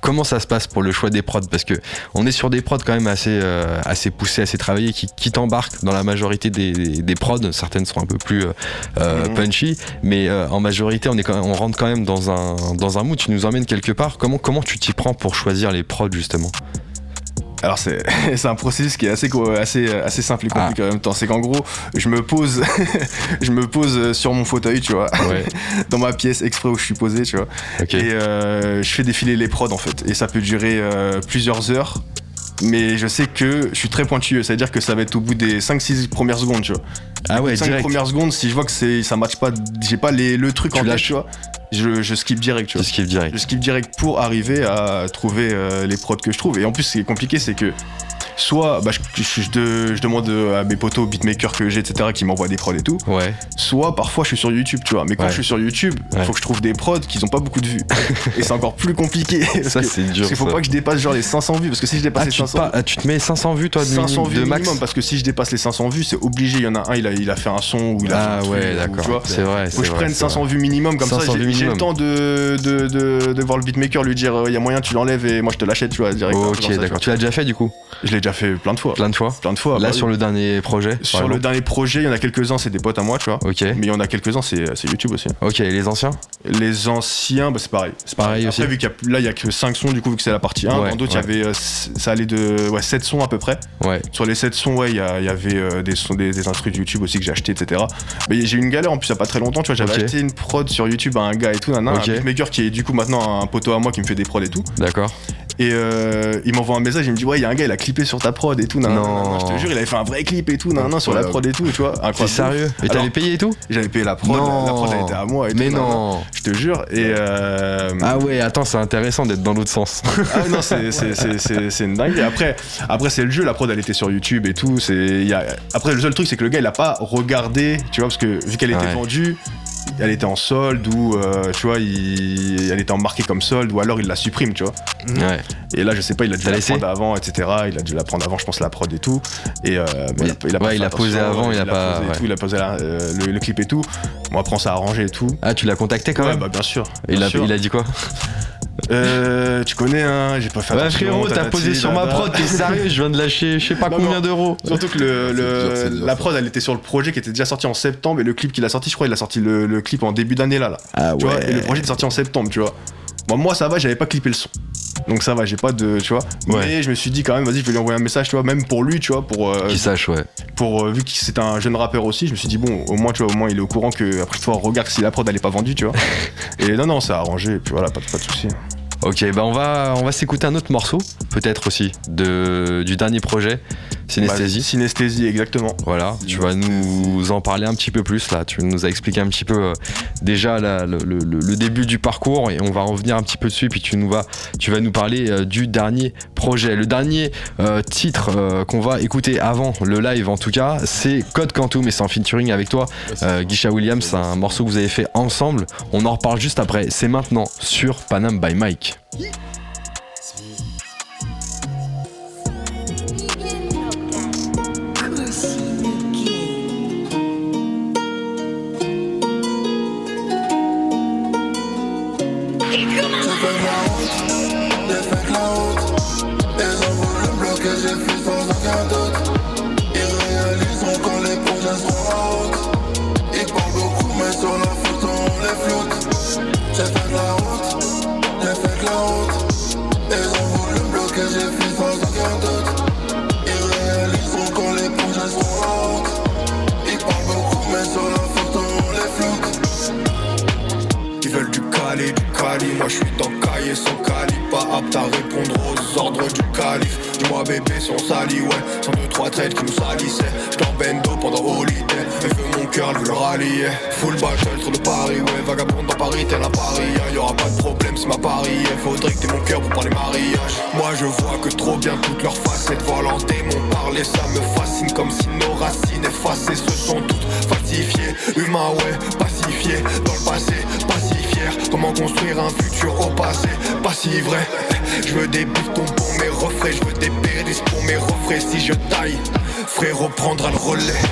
Comment ça se passe pour le choix des prods? Parce que on est sur des prods quand même assez, euh, assez poussés, assez travaillés, qui, qui t'embarquent dans la majorité des, des prods. Certaines sont un peu plus euh, euh, Mhm. punchy, mais euh, en majorité, on, est quand même- on rentre quand même dans un, dans un mood. Tu nous emmènes quelque part. Comment, comment tu t'y prends pour choisir les prods justement? Alors c'est c'est un processus qui est assez assez assez simple et compliqué en même temps. C'est qu'en gros, je me pose je me pose sur mon fauteuil, tu vois, Ouais. dans ma pièce exprès où je suis posé, tu vois. Ok. Et euh, je fais défiler les prods en fait. Et ça peut durer euh, plusieurs heures. Mais je sais que je suis très pointilleux, c'est-à-dire que ça va être au bout des 5-6 premières secondes, tu vois. Ah ouais, 5 direct. premières secondes, si je vois que ça match pas, j'ai pas les, le truc Tu en tête, tu vois, je, je skip direct, tu Tu vois. skippes direct. Je skip direct pour arriver à trouver euh, les prods que je trouve. Et en plus, ce qui est compliqué, c'est que soit bah, je, je- je de- je demande à mes potos beatmakers que j'ai, etc., qui m'envoient des prods et tout. Ouais. Soit parfois je suis sur YouTube, tu vois. Mais quand Ouais. je suis sur YouTube, il Ouais. faut que je trouve des prods qui ont pas beaucoup de vues. et c'est encore plus compliqué. Ça, c'est dur. parce qu'il faut ça. pas que je dépasse genre les 500 vues. Parce que si je dépasse Ah, les tu, 500 te pas- ah, tu te mets 500 vues toi de, 500 mini- vues de max minimum parce que si je dépasse les 500 vues c'est obligé il y en a un il a, il a fait un son ou il a fait Ah un ouais, ou, tu d'accord. C'est vrai. faut que je prenne c'est 500 vrai. vues minimum comme 500 ça j'ai le temps de, de, de, de voir le beatmaker lui dire il y a moyen tu l'enlèves et moi je te l'achète tu vois direct Ok, tu d'accord. Tu l'as déjà fait du coup? Je l'ai déjà déjà fait plein de fois. Plein de fois. Plein de fois. Là, bah sur le dernier projet. Sur le dernier projet, il y en a quelques-uns, c'est des potes à moi, tu vois. Ok. Mais il y en a quelques-uns, c'est c'est YouTube aussi. Ok, et les anciens? Les anciens, bah, c'est pareil. C'est Pareil Après, aussi. vu qu'il y a, là, il y a que 5 sons, du coup, vu que c'est la partie 1. Ouais, Dans d'autres, il y avait. euh, ça allait de ouais, 7 sons à peu près. Ouais. Sur les 7 sons, ouais, il y, a- il y avait euh, des, sons, des, des instrus de YouTube aussi que j'ai acheté, etc. Mais j'ai eu une galère en plus, il y a pas très longtemps, tu vois. J'avais acheté une prod sur YouTube à un gars et tout, un beatmaker qui est du coup maintenant un poteau à moi qui me fait des prods et tout. D'accord. Et euh, il m'envoie un message, il me dit Ouais, il y a un gars, il a clippé sur ta prod et tout, nanana, Non. Je te jure, il avait fait un vrai clip et tout, nanana, sur la prod et tout, tu vois. C'est Incroyable. sérieux Et t'avais payé et tout J'avais payé la prod, Non. la prod elle était à moi et Mais tout. nanana. non Je te jure. Et euh, Ah ouais, attends, c'est intéressant d'être dans l'autre sens. ah non, c'est- une dingue. Et après, après c'est le jeu, la prod elle était sur YouTube et tout. Y a... Après, le seul truc, c'est que le gars il a pas regardé, tu vois, parce que vu qu'elle était Ouais. vendue, elle était en solde ou, euh, tu vois, il... elle était en marqué comme solde ou alors il la supprime, tu vois. ouais. Et là, je sais pas, il a dû la laissé prendre avant, etc. Il a dû la prendre avant, je pense, la prod et tout. Et euh, mais Ouais. il a, il a pas Ouais, fait il a posé avant, il a pas- posé ouais. tout, il a posé la- euh, le, le clip et tout. Bon, après, on s'est arrangé et tout. Ah, tu l'as contacté quand ouais, même bah bien sûr. il, bien a, sûr. il a dit quoi? Euh, tu connais, hein, j'ai pas fait Ouais, attention. frérot, t'as posé sur ma prod, t'es sérieux Je viens de lâcher je sais pas Non, combien d'euros. Surtout que le, le- C'est dur, c'est dur, la ça. prod, elle était sur le projet qui était déjà sorti en septembre et le clip qu'il a sorti, je crois, il a sorti le, le clip en début d'année là, là. Ah Tu vois, et le projet est sorti en septembre, tu vois. Bon, moi, ça va, j'avais pas clippé le son. Donc ça va, j'ai pas de, tu vois. Ouais. Mais je me suis dit quand même, vas-y, je vais lui envoyer un message, tu vois, même pour lui, tu vois, pour, euh, Qu'il sache, ouais. pour euh, vu que c'est un jeune rappeur aussi, je me suis dit bon, au moins, tu vois, au moins il est au courant que après fois, regarde si la prod elle est pas vendue, tu vois. et non, non, ça a arrangé, et puis voilà, pas, de- pas de souci. Ok, bah on va, on va s'écouter un autre morceau, peut-être aussi, de, du dernier projet, Synesthésie. Bah, synesthésie, exactement. Voilà, tu vas nous en parler un petit peu plus là. Tu nous as expliqué un petit peu euh, déjà la- le, le- le début du parcours et on va revenir un petit peu dessus. Puis tu nous vas, tu vas nous parler euh, du dernier projet. Le dernier euh, titre qu'on va écouter avant le live en tout cas, c'est Code Quantum et c'est en featuring avec toi, Guisha Williams. C'est un morceau que vous avez fait ensemble. On en reparle juste après. C'est maintenant sur Panam by Mike. Je suis dans cahier sans cali Pas apte à répondre aux ordres du calife. Dis-moi bébé son sali, ouais. Sans deux trois traites qui nous salissaient. J'étais en bendo pendant holiday. Elle veut mon cœur, elle veut le rallier. Full battle sur le Paris, ouais. Vagabonde dans Paris, tel un Paris Y'aura pas de problème, c'est ma pari Faudrait que t'aies mon cœur pour parler mariage. Moi je vois que trop bien toutes leurs facettes Volonté, mon parler, ça me fascine Comme si nos racines effacées se sont toutes falsifiées. Humain, ouais, pacifié Dans le passé, Comment construire un futur au passé Pas si vrai. Je veux des biftons pour mes refrains Je veux des péris pour mes refrains. Si je taille, frérot prendra le relais.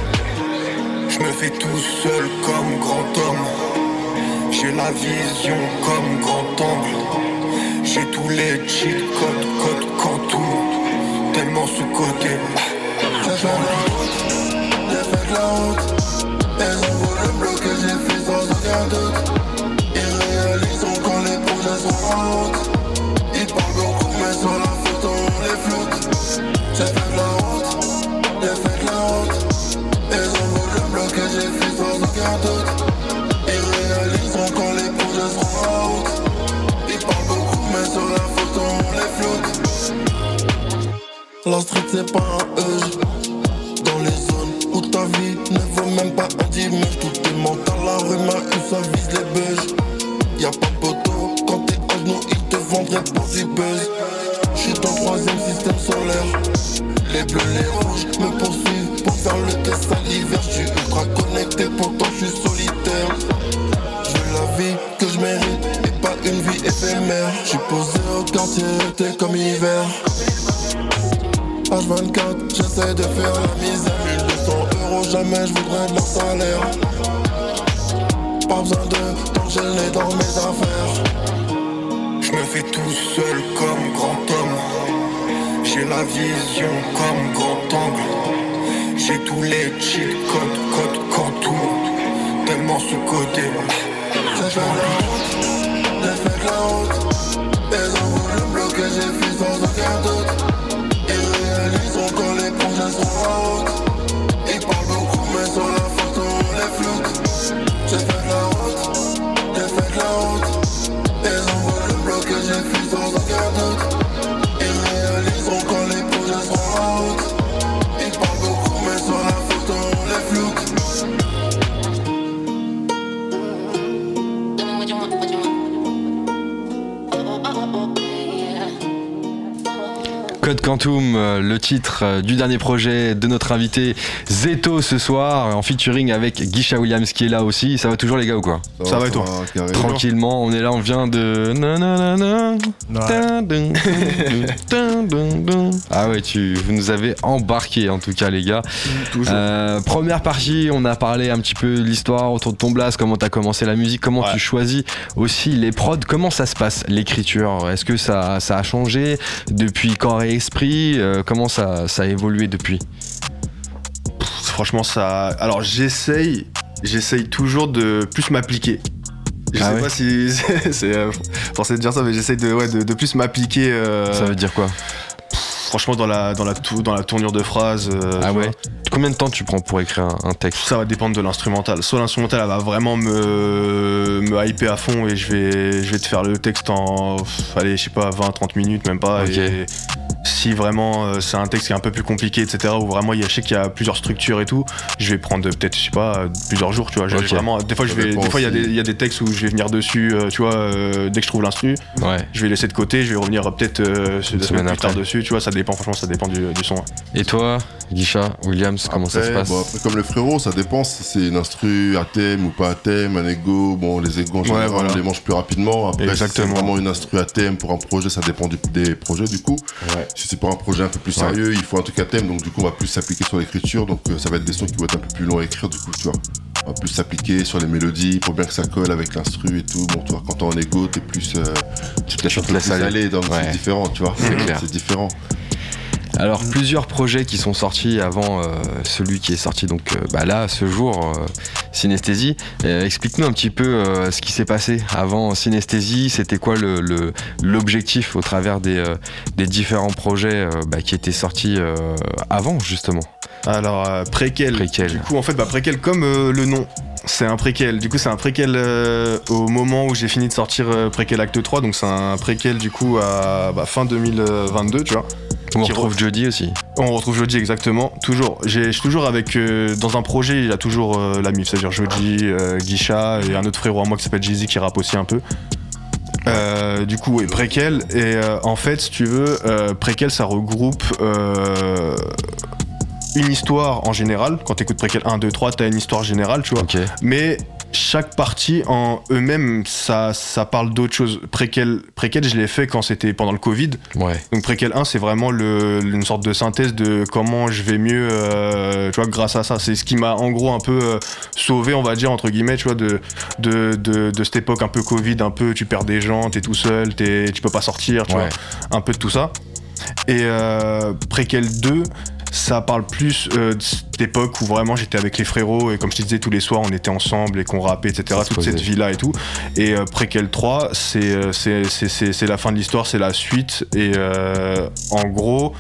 Je me fais tout seul comme grand homme. J'ai la vision comme grand angle. J'ai tous les cheat codes, code quantum. Tellement sous-côté J'ai fait fait C'est pas un EJ Dans les zones où ta vie ne vaut même pas un dimanche. Tout est mental, la rue m'a eu, ça vise les bugs Y'a pas de poteau, quand t'es à genoux, ils te vendraient pour du buzz. J'suis dans troisième système solaire. Les bleus, les rouges me poursuivent pour faire le test salivaire J'suis ultra connecté, pourtant j'suis solitaire. Je veux la vie que je mérite et pas une vie éphémère. J'suis posé au quartier, été comme hiver H24, j'essaie de faire la misère 1200 euros, jamais je voudrais de leur salaire Pas besoin de t'engeler dans mes affaires Je me fais tout seul comme grand homme J'ai la vision comme grand angle. J'ai tous les cheat codes, code, contour. Tellement sous-côté. J'ai fait la route, la route. Ont voulu me bloquer, j'ai fui aucun doute. Ils réaliseront quand les projets Code Quantum, euh, le titre euh, du dernier projet de notre invité Zeto ce soir, en featuring avec Guisha Williams qui est là aussi. Ça va toujours les gars ou quoi? Ça va et toi? Tranquillement, on est là, on vient de. Ah ouais, tu, vous nous avez embarqué en tout cas les gars. Euh, première partie, on a parlé un petit peu de l'histoire autour de ton blast, comment t'as commencé la musique, comment Ouais. tu choisis aussi les prods, comment ça se passe l'écriture? Est-ce que ça, ça a changé? Depuis et esprit Euh, Comment ça, ça a évolué depuis Franchement, ça. Alors, j'essaye, j'essaye toujours de plus m'appliquer. Je Ah sais ouais pas si c'est euh, forcé de dire ça, mais j'essaye de, ouais, de, de plus m'appliquer. euh, Ça veut dire quoi franchement, dans la, dans la, tou- dans la tournure de phrase. euh, Ah ouais vois. Combien de temps tu prends pour écrire un, un texte Ça va dépendre de l'instrumental. Soit l'instrumental, elle va vraiment me, me hyper à fond et je vais, je vais te faire le texte en, pff, allez, je sais pas, 20-30 minutes, même pas. Et si vraiment euh, c'est un texte qui est un peu plus compliqué, etc., où vraiment il y a, je sais qu'il y a plusieurs structures et tout, je vais prendre peut-être, je sais pas, plusieurs jours, tu vois. Vraiment, des fois, je Ça vais, dépend des fois, il y, a aussi. des- il y a des textes où je vais venir dessus, euh, tu vois, euh, dès que je trouve l'instru, Ouais. je vais laisser de côté, je vais revenir euh, peut-être euh, Une semaine plus tard dessus, tu vois, ça dépend, franchement, ça dépend du, du son. Et toi, Guisha, Williams, comment ça se passe bon, après, comme le frérot, ça dépend si c'est une instru à thème ou pas à thème, un ego. Bon, les égos en général, voilà. on les mange plus rapidement. Après, si c'est Exactement. vraiment une instru à thème pour un projet, ça dépend du- des projets du coup. Si c'est pour un projet un peu plus sérieux, il faut un truc à thème, donc du coup, on va plus s'appliquer sur l'écriture. Donc, euh, ça va être des sons qui vont être un peu plus longs à écrire, du coup, tu vois. On va plus s'appliquer sur les mélodies pour bien que ça colle avec l'instru et tout. Bon, toi, quand t'es en ego, t'es plus. euh, tu te Tu un peu laisses plus aller. aller, donc Ouais. c'est différent, tu vois. C'est clair. C'est différent. Alors plusieurs projets qui sont sortis avant euh, celui qui est sorti donc euh, bah là ce jour euh, Synesthésie. Euh, Explique-nous un petit peu ce qui s'est passé avant Synesthésie. C'était quoi le- le- l'objectif au travers des, des différents projets bah, qui étaient sortis avant justement. Alors, préquel. Préquel. Du coup, en fait, bah, préquel comme le nom. C'est un préquel. Du coup, c'est un préquel euh, au moment où j'ai fini de sortir euh, préquel acte 3. Donc, c'est un préquel du coup à bah, fin 2022, tu vois. On retrouve Jody aussi. On retrouve Joji exactement. Toujours. J'ai- Je suis toujours avec. euh, dans un projet, il y a toujours euh, la MIF. C'est-à-dire Joji, euh, Guicha et un autre frérot à moi qui s'appelle Jeezy qui rappe aussi un peu. Euh, du coup, et préquel. Et en fait, si tu veux, préquel, ça regroupe. une histoire en général, quand t'écoutes préquel 1, 2, 3, t'as une histoire générale, tu vois. Ok. Mais chaque partie en eux-mêmes, ça, ça parle d'autre chose. Préquel, préquel, je l'ai fait quand c'était pendant le Covid. Ouais. Donc préquel 1, c'est vraiment le, une sorte de synthèse de comment je vais mieux, euh, tu vois, grâce à ça. C'est ce qui m'a en gros un peu euh, sauvé, on va dire, entre guillemets, tu vois, de, de, de, de cette époque un peu Covid, un peu tu perds des gens, t'es tout seul, t'es, tu peux pas sortir, tu Ouais. vois, un peu de tout ça. Et euh, préquel 2, ça parle plus euh, de cette époque où vraiment j'étais avec les frérots et comme je te disais tous les soirs on était ensemble et qu'on rappait etc toute cette vie là et tout. Et euh, préquel 3 c'est euh, c'est- c'est- c'est- c'est la fin de l'histoire c'est la suite. Et euh, en gros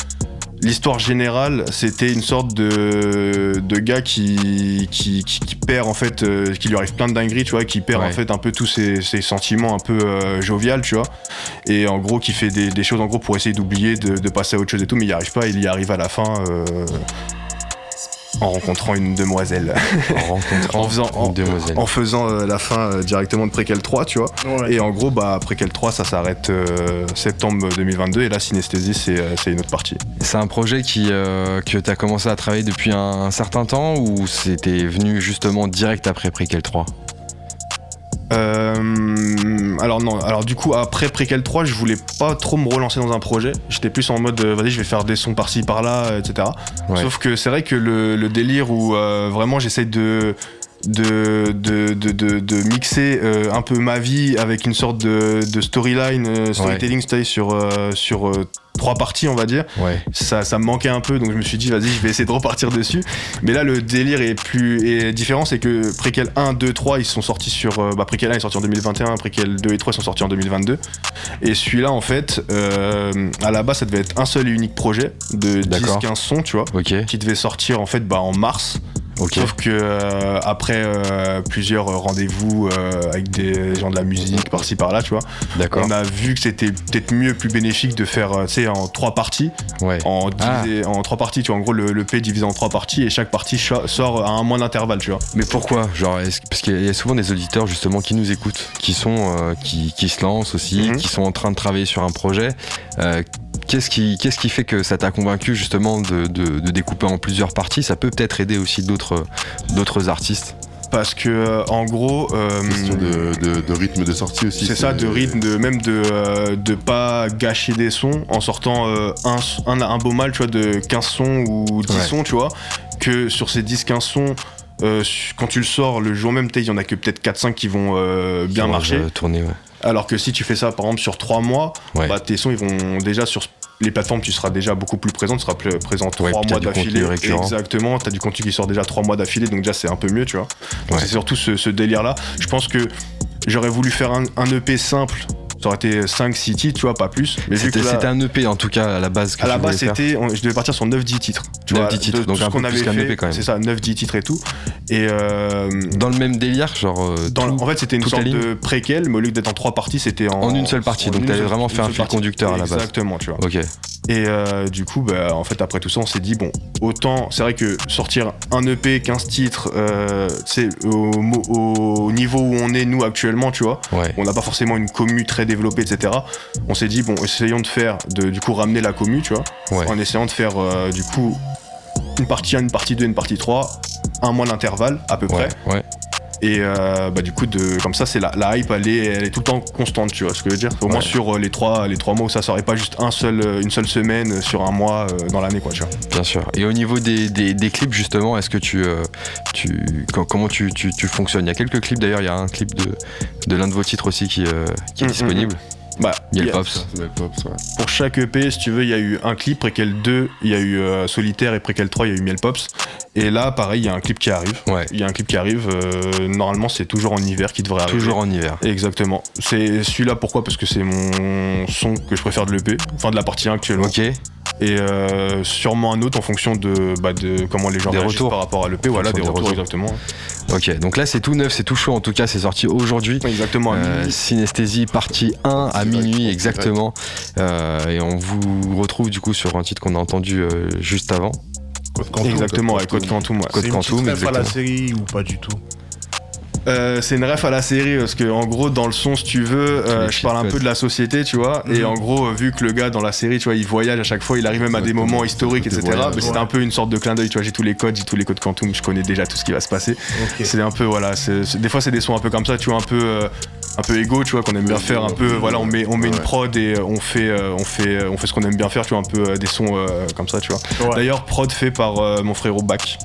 L'histoire générale, c'était une sorte de, de gars qui, qui, qui, qui perd en fait, euh, qui lui arrive plein de dingueries, tu vois, qui perd Ouais. en fait un peu tous ses, ses sentiments un peu euh, jovial, tu vois, et en gros qui fait des, des choses en gros pour essayer d'oublier, de, de passer à autre chose et tout, mais il n'y arrive pas, il y arrive à la fin euh, en rencontrant une demoiselle, En rencontrant en faisant, en, une demoiselle. en faisant euh, la fin euh, directement de Préquel 3, tu vois. Ouais. Et en gros, bah, Préquel 3, ça s'arrête euh, septembre 2022, et là, Synesthésie, c'est euh, une autre partie. C'est un projet qui, euh, que tu as commencé à travailler depuis un, un certain temps ou c'était venu justement direct après Préquel 3 Euh, alors non, alors du coup après Préquel 3 je voulais pas trop me relancer dans un projet, j'étais plus en mode euh, vas-y je vais faire des sons par-ci par-là, etc. Ouais. Sauf que c'est vrai que le, le délire où euh, vraiment j'essaye de de, de, de, de, mixer euh, un peu ma vie avec une sorte de, de storyline, euh, storytelling style sur, euh, sur euh, trois parties, on va dire. Ouais. Ça, ça me manquait un peu, donc je me suis dit, vas-y, je vais essayer de repartir dessus. Mais là, le délire est plus est différent, c'est que Préquel 1, 2, 3, ils sont sortis sur. euh, bah, Préquel 1 est sorti en 2021, Préquel 2 et 3 sont sortis en 2022. Et celui-là, en fait, euh, à la base, ça devait être un seul et unique projet de D'accord. 10-15 sons, tu vois, Ok. qui devait sortir en fait bah, en mars. Ok. Sauf que euh, après euh, plusieurs rendez-vous euh, avec des gens de la musique par-ci par-là, tu vois, on a vu que c'était peut-être mieux, plus bénéfique de faire, euh, tu sais, en trois parties, Ouais. en, Ah. en trois parties, tu vois. En gros, le, le P divisé en trois parties et chaque partie sort à un mois d'intervalle, tu vois. Mais pourquoi? Genre, est-ce- parce qu'il y a souvent des auditeurs justement qui nous écoutent, qui sont, euh, qui, qui se lancent aussi, Mhm. qui sont en train de travailler sur un projet. Qu'est-ce qui, qu'est-ce qui fait que ça t'a convaincu justement de, de- de découper en plusieurs parties? Ça peut peut-être aider aussi d'autres, d'autres artistes. Parce que, euh, en gros, euh, Question de, de- de rythme de sortie aussi. c'est ça, de rythme, de même de euh, de pas gâcher des sons en sortant euh, un, un, un beau mal, tu vois, de 15 sons ou 10 Ouais. sons, tu vois, que sur ces 10-15 sons, euh, quand tu le sors le jour même, il y en a que peut-être 4-5 qui vont euh, bien Qui marcher. tourner, ouais. Alors que si tu fais ça par exemple sur 3 mois, Ouais. bah, tes sons ils vont déjà sur les plateformes, tu seras déjà beaucoup plus présent, tu seras plus présent 3 Ouais, puis t'as mois d'affilée. Exactement, tu as du contenu qui sort déjà 3 mois d'affilée, donc déjà c'est un peu mieux, tu vois. Donc Ouais. c'est surtout ce, ce délire-là. Je pense que j'aurais voulu faire un, un EP simple, ça aurait été 5-6 titres, tu vois, pas plus. Mais C'était, c'était un EP en tout cas à la base. Que à la base, c'était, on- je devais partir sur 9-10 titres. Tu 9-10 vois, titres, de donc tout un ce qu'on peu plus avait qu'un EP quand même. C'est ça, 9-10 titres et tout. Et euh, Dans le même délire, genre. euh, dans tout- en fait, c'était une sorte de préquel, mais au lieu d'être en trois parties, c'était en, En une seule partie, donc t'avais vraiment fait un fil conducteur à la base. Exactement, tu vois. Ok. Et euh, du coup, bah, en fait, après tout ça, on s'est dit, bon, autant, c'est vrai que sortir un EP, 15 titres, euh, c'est au, au niveau où on est, nous, actuellement, tu vois, Ouais. on n'a pas forcément une commu très développée, etc. On s'est dit, bon, essayons de faire, de, du coup, ramener la commu, tu vois, Ouais. en essayant de faire, euh, du coup, une partie 1, une partie 2, une partie 3, un mois d'intervalle, à peu près. Ouais. Et euh, bah, du coup, de, comme ça, c'est la, la hype, elle est, elle est tout le temps constante, tu vois ce que je veux dire Au moins sur euh, les trois, les trois mois où ça serait pas juste un seul, euh, une seule semaine sur un mois euh, dans l'année, quoi, tu vois. Bien sûr. Et au niveau des, des- des clips, justement, est-ce que tu. tu co- comment tu, tu- tu fonctionnes? Il y a quelques clips d'ailleurs, il y a un clip de, de l'un de vos titres aussi qui, qui est Mm, disponible. Bah, Il y a il le y a- Pops. C'est le Pops, ouais. pour chaque EP, si tu veux, il y a eu un clip, préquel 2, il y a eu euh, Solitaire et préquel 3, il y a eu Miel Pops. Et là, pareil, il y a un clip qui arrive. Ouais. Il y a un clip qui arrive, euh, normalement, c'est toujours en hiver qui devrait arriver. Toujours en hiver. Exactement. C'est celui-là, pourquoi? Parce que c'est mon son que je préfère de l'EP, enfin de la partie 1 actuellement. Ok. Et euh, sûrement un autre en fonction de, bah, de comment les gens Des réagissent retours. par rapport à l'EP. Voilà, des retours, retours. exactement. Ok. Donc là, c'est tout neuf, c'est tout chaud. En tout cas, c'est sorti aujourd'hui. Exactement. à Euh. Synesthésie partie 1 à minuit exactement Euh, et on vous retrouve du coup sur un titre qu'on a entendu euh, juste avant Code Quantum. Exactement, avec Code Quantum. ouais. Code C'est une Quantum, petite ref à la exactement. série ou pas du tout? Euh, c'est une ref à la série parce que en gros dans le son si tu veux euh, je parle un peu de la société tu vois. Et Mhm. en gros euh, vu que le gars dans la série tu vois il voyage à chaque fois il arrive même à des moments historiques etc voyages, mais c'est un peu une sorte de clin d'œil tu vois. J'ai tous les codes j'ai tous les codes quantum je connais déjà tout ce qui va se passer. C'est un peu voilà des fois c'est des sons un peu comme ça tu vois un peu euh, un peu égo tu vois qu'on aime bien faire un peu voilà on met on met une prod et on fait on fait on fait ce qu'on aime bien faire tu vois un peu des sons comme ça tu vois. Ouais. d'ailleurs prod fait par mon frérot Bac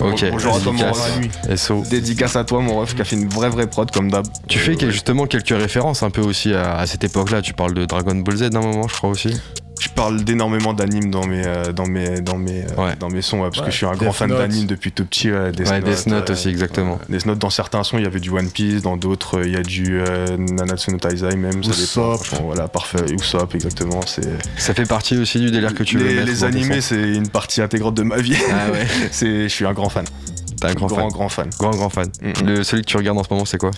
ok Bonjour à toi, mon dédicace. ref. SO dédicace à toi mon ref qui a fait une vraie vraie prod comme d'hab. Tu fais que- justement quelques références un peu aussi à, à cette époque là tu parles de Dragon Ball Z d'un moment je crois aussi Je parle d'énormément d'animes dans mes, euh, dans mes, dans mes, euh, Ouais. dans mes sons, ouais, parce Ouais. que je suis un grand fan d'animes depuis tout petit. Ouais, Death ouais Note, Death Note euh, aussi exactement Death Note, dans certains sons, il y avait du One Piece, dans d'autres, il y a du euh, Nanatsu no Taizai même. Ça dépend, voilà, parfait. Usopp, exactement. C'est... ça fait partie aussi du délire que tu veux les mettre les animés, c'est une partie intégrante de ma vie. ah ouais c'est, je suis un grand fan. T'es un grand grand, fan grand fan. grand grand fan Mm, mm. le celui que tu regardes en ce moment c'est quoi?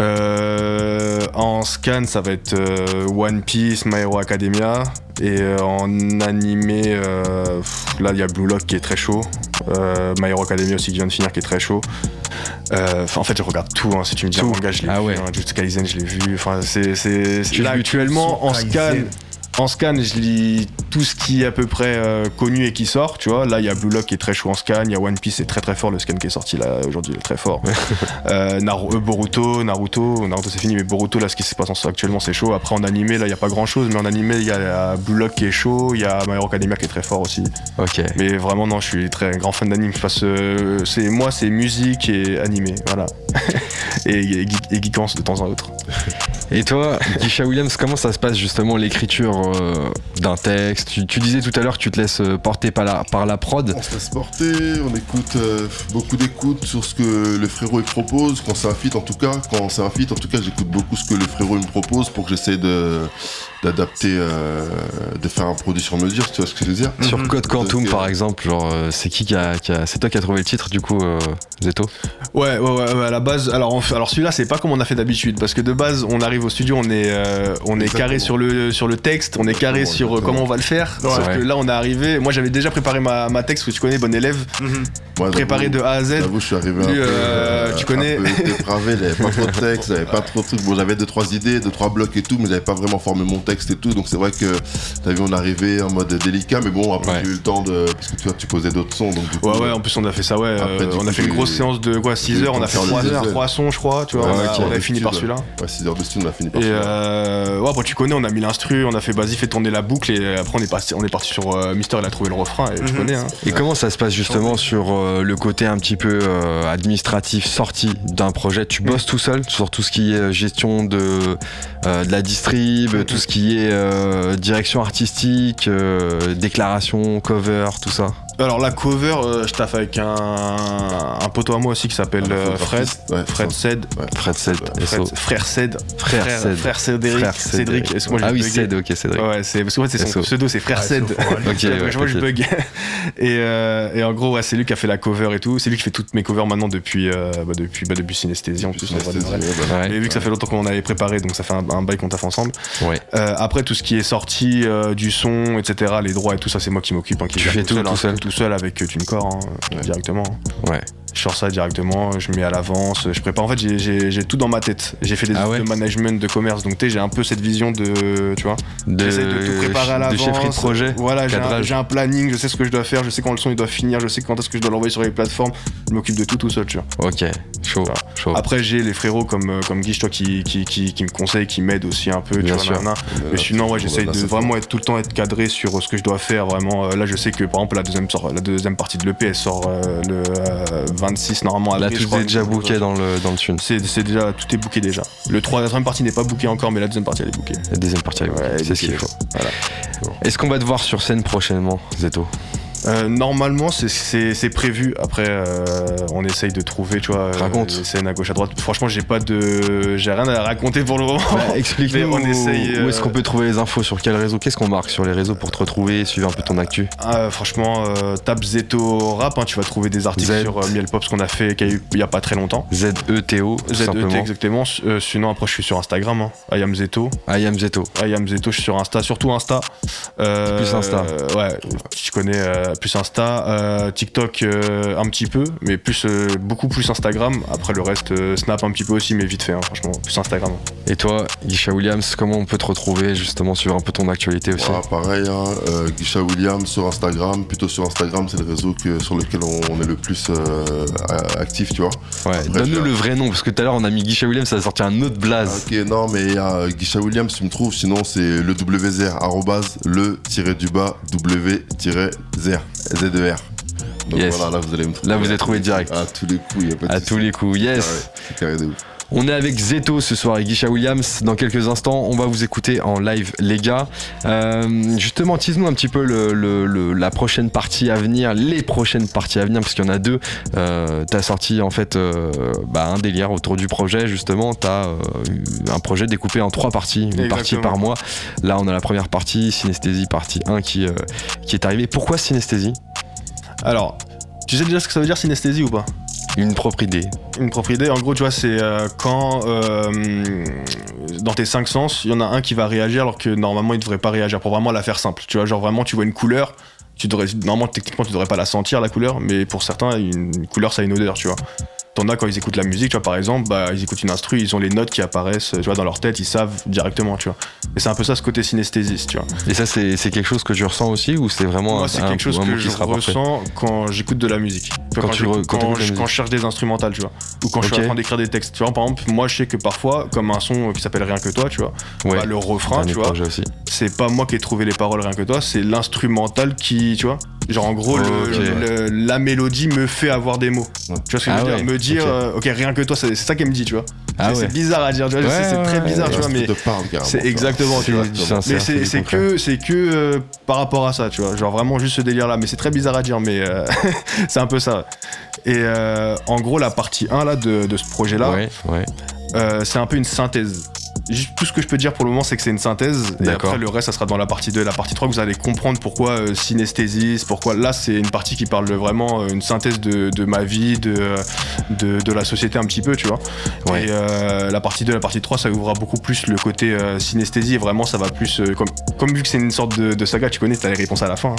Euh, en scan, ça va être euh, One Piece, My Hero Academia. Et euh, en animé, pff, là, il y a Blue Lock qui est très chaud. My Hero Academia aussi qui vient de finir qui est très chaud. Euh, en fait, je regarde tout. hein. Si tu me dis un manga, je l'ai Ah vu. ouais. hein. Jutsu Kaisen, je l'ai vu. Enfin, c'est, actuellement, en scan. En scan, je lis tout ce qui est à peu près euh, connu et qui sort, tu vois. Là, il y a Blue Lock qui est très chaud en scan, il y a One Piece, c'est très très fort, le scan qui est sorti là aujourd'hui, il est très fort. Euh, Naru- euh, Boruto, Naruto, Naruto c'est fini, mais Boruto, là, ce qui se passe en- actuellement, c'est chaud. Après, en animé, là, il y a pas grand chose, mais en animé, il y a Blue Lock qui est chaud, il y a My Hero Academia qui est très fort aussi. ok Mais vraiment, non, je suis très grand fan d'anime. Euh, c'est, moi, c'est musique et animé, voilà. et, et, geek- et geekance de temps en autre. Et toi, Gisha Williams, comment ça se passe justement l'écriture euh, d'un texte? Tu, tu disais tout à l'heure que tu te laisses euh, porter par la, par la prod. On se laisse porter, on écoute euh, beaucoup d'écoute sur ce que le frérot il propose, quand c'est un feat en tout cas, quand c'est un feat en tout cas j'écoute beaucoup ce que le frérot il me propose pour que j'essaie de d'adapter, euh, de faire un produit sur mesure, tu vois ce que je veux dire? Sur Code Quantum par exemple, genre c'est qui qui a, qui a- c'est toi qui as trouvé le titre du coup euh, Zeto? Ouais, ouais, ouais, ouais, à la base. Alors, on alors celui-là, c'est pas comme on a fait d'habitude, parce que de base, on arrive au studio, on est, euh, on est carré sur le, sur le texte, on est carré Exactement, sur euh, exactement. comment on va le faire. Ouais. Sauf que là, on est arrivé. Moi, j'avais déjà préparé ma, ma texte, que tu connais, bon élève, moi, préparé de A à Z. J'avoue, je suis arrivé un peu, euh, tu connais. un peu dépravé, j'avais pas trop de texte, j'avais pas trop de trucs. Bon, j'avais deux trois idées, deux trois blocs et tout, mais j'avais pas vraiment formé mon texte et tout. Donc c'est vrai que t'as vu, on arrivait en mode délicat, mais bon, après Ouais. j'ai eu le temps de, parce que tu vois, tu posais d'autres sons, donc du coup. Ouais, ouais, en plus, on a fait ça, ouais. Après, euh, on a fait une grosse séance de quoi, 6 heures, on a fait Faire le 3 heures, deuxième. 3 sons, je crois, tu vois. Ouais, on a, ok. on a fini par celui-là. Ouais, 6 heures de style, on a fini par celui-là. euh, ouais, après tu connais, on a mis l'instru, on a fait vas-y, fais tourner la boucle et après on est parti, on est parti sur euh, Mister, il a trouvé le refrain et tu Mhm. connais. Hein. Et comment ça se passe justement sur euh, le côté un petit peu euh, administratif sorti d'un projet. Tu bosses tout seul sur tout ce qui est euh, gestion de, de la distrib, tout ce qui est direction artistique, déclaration, cover, tout ça Alors la cover, euh, je taffe avec un, un poteau à moi aussi qui s'appelle Un euh, Fred, ouais, Fred ça. Ced, Fred SO. frère Ced, Frère Ced. frère Cédric, Frère Cédric. Que moi Ah oui, Ced, ok, Cédric. Ouais, c'est parce que fait, c'est son SO. pseudo, c'est frère Ouais, c'est au Ok, ouais, je bug. Et, euh, et en gros, ouais, c'est lui qui a fait la cover et tout. C'est lui qui fait toutes mes covers maintenant depuis, euh, bah, depuis, bah, depuis Synesthésie en plus. Ouais. Et vu que ça fait longtemps qu'on avait préparé, donc ça fait un, bail qu'on taffe ensemble. Ouais. Euh, après, tout ce qui est sorti euh, du son, etc., les droits et tout ça, c'est moi qui m'occupe. Hein, Tu fais tout tout hein, seul Tout seul avec TuneCore, hein, Ouais. directement. Ouais. Je sors ça directement, je mets à l'avance, je prépare. En fait, j'ai- tout dans ma tête. J'ai fait des Ah ouais de management, de commerce, donc tu j'ai un peu cette vision de. Tu vois De, J'essaie de tout préparer à de l'avance. chefferie de projet. Voilà, j'ai un, un planning, je sais ce que je dois faire, je sais quand le son il doit finir, je sais quand est-ce que je dois l'envoyer sur les plateformes. Je m'occupe de tout tout seul, tu vois. Ok, chaud, Voilà. chaud. Après, j'ai les frérots comme, euh, comme Guiche, toi, qui, qui, qui, qui me conseillent, qui m'aident aussi un peu, Bien tu sûr. vois. Mais sinon, ouais, j'essaye de vraiment être tout le temps être cadré sur euh, ce que je dois faire. Vraiment, Euh, là, je sais que par exemple, la deuxième, sort- la deuxième partie de l'EP, elle sort euh, le euh, 26 normalement. Là, tout est déjà booké dans le, dans le tune. C'est déjà, tout est booké déjà. Le 3, la troisième partie n'est pas booké encore, mais la deuxième partie, elle est bookée. La deuxième partie, Ouais, c'est ce qu'il bookée. faut. Voilà. Est-ce qu'on va te voir sur scène prochainement, Zeto? Euh, normalement, c'est- prévu. Après, euh, on essaye de trouver, tu vois, euh, Raconte. des scènes à gauche à droite. Franchement, j'ai pas de, j'ai rien à raconter pour le moment. Bah, Explique-nous où, où est-ce euh, qu'on peut trouver les infos, sur quel réseau, qu'est-ce qu'on marque sur les réseaux pour te retrouver, suivre un peu ton actu? Ah, franchement, euh, tape Zeto Rap, hein, tu vas trouver des articles Z. sur euh, Miel Pops qu'on a fait qu'il y a eu il y a pas très longtemps. Z-E-T-O, tout ZET simplement. exactement. Euh, sinon, après, je suis sur Instagram. Hein. I am Zeto. I am Zeto. I am Zeto, je suis sur Insta, surtout Insta. Euh, Plus Insta. euh, ouais, tu connais euh, plus Insta, euh, TikTok euh, un petit peu, mais plus euh, beaucoup plus Instagram. Après le reste, Snap un petit peu aussi, mais vite fait, hein, franchement, plus Instagram. Et toi, Guisha Williams, comment on peut te retrouver justement suivre un peu ton actualité aussi? Pareil, hein, Guisha Williams sur Instagram, plutôt sur Instagram, c'est le réseau que, sur lequel on, est le plus actif, tu vois. Ouais, donne-nous le vrai nom, parce que tout à l'heure on a mis Guisha Williams, ça a sorti un autre blaze. Ok, non, mais il Guisha Williams, tu me trouves, sinon c'est le WZR, arrobase le-du-bas W-ZR. Z2R. Donc yes. voilà, là vous allez me trouver. Là vous allez trouver direct. À tous les coups, il y a pas de À tous les coups, yes. Carré, carré de ouf. On est avec Zeto ce soir et Guicha Williams. Dans quelques instants, on va vous écouter en live, les gars. Euh, justement, tease-nous un petit peu le, le- le- la prochaine partie à venir, les prochaines parties à venir, parce qu'il y en a deux. Euh, T'as sorti en fait euh, bah, un délire autour du projet, justement. T'as euh, un projet découpé en trois parties, une Exactement. partie par mois. Là, on a la première partie, Synesthésie, partie 1 qui, qui est arrivée. Pourquoi Synesthésie? Alors, tu sais déjà ce que ça veut dire synesthésie ou pas? Une propre idée. Une propre idée, en gros, tu vois, c'est euh, quand euh, dans tes cinq sens, il y en a un qui va réagir alors que normalement il devrait pas réagir. Pour vraiment la faire simple, tu vois, genre vraiment, tu vois une couleur, tu devrais, normalement, techniquement, tu devrais pas la sentir la couleur, mais pour certains, une, une couleur, ça a une odeur, tu vois. T'en as quand ils écoutent la musique, tu vois, par exemple, bah, ils écoutent une instru, ils ont les notes qui apparaissent, tu vois, dans leur tête, ils savent directement, tu vois. Et c'est un peu ça, ce côté synesthésiste, tu vois. Et ça, c'est quelque chose que tu ressens aussi ou c'est vraiment Moi, un, c'est quelque chose que je ressens quand j'écoute de la musique. Quand tu quand quand, je, musique. quand je cherche des instrumentales, tu vois. Ou quand je suis en train d'écrire des textes. Tu vois, par exemple, moi, je sais que parfois, comme un son qui s'appelle Rien que toi, tu vois, Ouais. bah, le refrain, tu vois, c'est pas moi qui ai trouvé les paroles Rien que toi, c'est l'instrumental qui, tu vois. Genre, en gros, le- Ok. le- la mélodie me fait avoir des mots. Ouais. Tu vois ce que je Ah veux ouais, dire Me dire, euh, ok, rien que toi, c'est ça qu'elle me dit, tu vois. Ah C'est- ouais. Bizarre à dire, tu vois, Ouais, c'est très bizarre, tu vois, mais c'est exactement, tu vois. Mais c'est que, c'est que euh, par rapport à ça, tu vois. Genre vraiment juste ce délire-là. Mais c'est très bizarre à dire, mais euh, c'est un peu ça. Et en gros, la partie 1 là, de, de ce projet-là, c'est un peu une synthèse. Juste tout ce que je peux dire pour le moment, c'est que c'est une synthèse. Et après, le reste, ça sera dans la partie 2 et la partie 3 que vous allez comprendre pourquoi euh, synesthésis, pourquoi. Là, c'est une partie qui parle de vraiment euh, une synthèse de, de ma vie, de, euh, de, de la société un petit peu, tu vois. Ouais. Et euh, la partie 2 la partie 3, ça ouvrira beaucoup plus le côté euh, synesthésie. Et vraiment, ça va plus. euh, comme, comme vu que c'est une sorte de, de saga, tu connais, t'as les réponses à la fin. hein.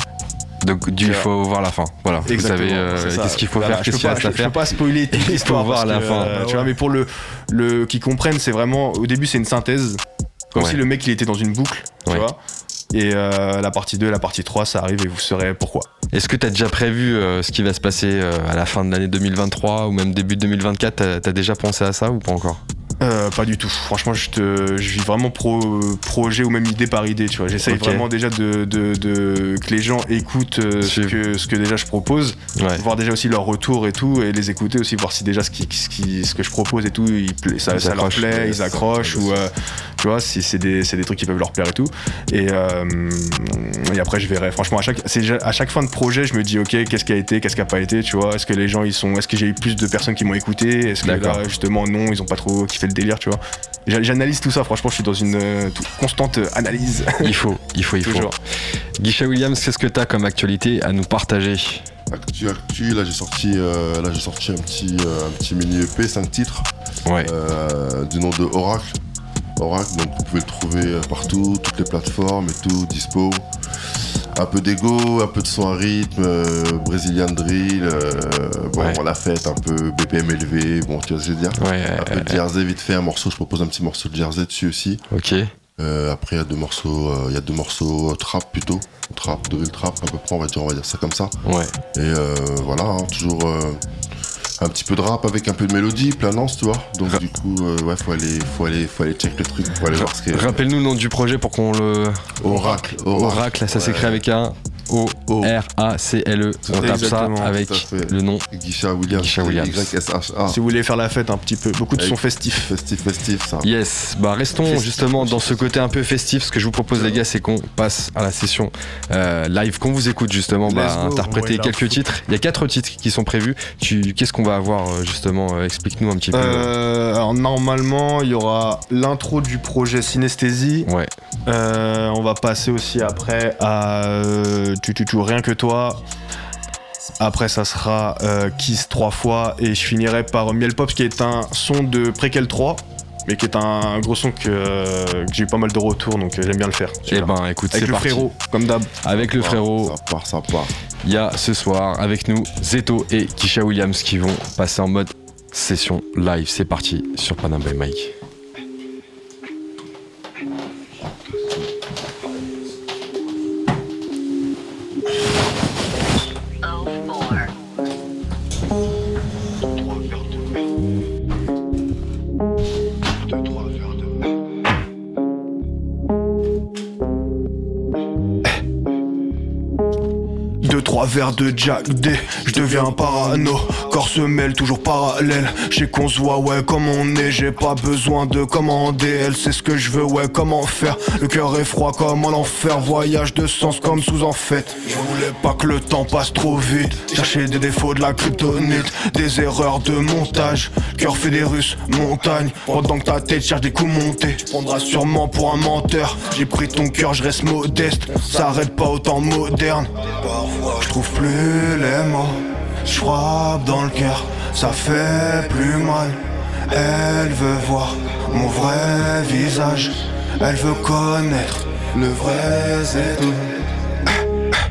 Donc du, il faut voir la fin. Voilà. Vous savez euh, qu'est-ce qu'il faut Voilà, faire, je qu'est-ce qu'il pas- reste à je- Je faire. peux pas spoiler toute Il faut l'histoire. voir parce la que, fin. euh, tu vois, mais pour le, le qui comprennent, c'est vraiment. Au début, c'est une synthèse. Comme Ouais. si le mec il était dans une boucle, tu Ouais. vois. Et euh, la partie 2 la partie 3, ça arrive et vous saurez pourquoi. Est-ce que tu as déjà prévu euh, ce qui va se passer euh, à la fin de l'année 2023 ou même début 2024 T'as as déjà pensé à ça ou pas encore? Euh, pas du tout. Franchement, je, te, je vis vraiment pro, projet ou même idée par idée. Tu vois, j'essaye vraiment déjà de, de- de- que les gens écoutent euh, ce, que, ce que déjà je propose, Ouais. voir déjà aussi leur retour et tout, et les écouter aussi, voir si déjà ce, qui, ce, qui- ce que je propose et tout, ils pla- ça, Ils ça leur plaît, ils accrochent ou euh, tu vois, si c'est des, c'est des trucs qui peuvent leur plaire et tout. Et, euh, et après, je verrai. Franchement, à chaque, à chaque fin de projet, je me dis, ok, qu'est-ce qui a été, qu'est-ce qui a pas été, tu vois. Est-ce que les gens, ils sont, est-ce que j'ai eu plus de personnes qui m'ont écouté, est-ce que là, justement, non, ils ont pas trop kiffé le délire, tu vois. J'a- J'analyse tout ça, franchement, je suis dans une euh, constante euh, analyse. Il faut, il faut, il faut. Toujours. Guichet Williams, qu'est-ce que tu as comme actualité à nous partager? Actu, actu, là j'ai sorti, euh, là j'ai sorti un petit, euh, un petit mini EP, 5 titres, Ouais. euh, du nom de Oracle. Oracle, donc vous pouvez le trouver partout, toutes les plateformes et tout, dispo. Un peu d'ego, un peu de son à rythme, euh, Brazilian drill, euh, bon, Ouais. la fête, un peu BPM élevé, bon, tu vois ce que je veux dire. Ouais, Un peu de Jersey, vite fait, un morceau, je propose un petit morceau de Jersey dessus aussi. ok. Euh, après, il y a deux morceaux, euh, il y a deux morceaux euh, trap plutôt, trap, drill trap, à peu près, on va dire, on va dire ça comme ça. Ouais. Et euh, voilà, hein, toujours euh, un petit peu de rap avec un peu de mélodie, planance, tu vois. Donc Ra- du coup, euh, ouais, faut aller, faut aller, faut aller check le truc, faut aller voir ce qui est. Rappelle-nous le nom du projet pour qu'on le. Oracle, Oracle, ça Ouais. s'écrit avec un O. O-R-A-C-L-E. On tape Exactement, ça avec tout à fait. le nom. Guichet Williams, Guichet Williams. Y-S-H-A. Si vous voulez faire la fête un petit peu, beaucoup de Avec- sons festifs. Festif, festif, ça. Yes, bah restons Festif. justement dans ce côté un peu festif. Ce que je vous propose les gars, c'est qu'on passe à la session euh, live, qu'on vous écoute justement bah, interpréter quelques titres. Il y a quatre titres qui sont prévus. Tu, qu'est-ce qu'on va avoir euh, justement euh, Explique-nous un petit peu. Euh, alors normalement, il y aura l'intro du projet Synesthésie. Ouais, Euh, on va passer aussi après à euh, tu, tu, tu, rien que toi. Après, ça sera euh, Kiss trois fois et je finirai par Miel Pop qui est un son de Préquel 3, mais qui est un gros son que, euh, que j'ai eu pas mal de retours donc euh, j'aime bien le faire. et celui-là. ben écoute, Avec le parti. frérot, comme d'hab. Avec le frérot, Ça part, ça part. il y a ce soir avec nous Zeto et Kisha Williams qui vont passer en mode session live. C'est parti sur Panam by Mike. Verres de Jack D, je deviens parano. Corps se mêle toujours parallèle. J'ai qu'on se voit, ouais, comme on est. J'ai pas besoin de commander. Elle sait ce que je veux, ouais, comment faire? Le cœur est froid comme en enfer. Voyage de sens comme sous en fête. Je voulais pas que le temps passe trop vite. Chercher des défauts de la kryptonite, des erreurs de montage. Cœur fait des russes, montagne. Pendant que ta tête cherche des coups montés, tu prendras sûrement pour un menteur. J'ai pris ton cœur, je reste modeste. Ça arrête pas autant moderne. Trouve plus les mots. Je frappe dans le cœur, ça fait plus mal. Elle veut voir mon vrai visage. Elle veut connaître le vrai Zedou.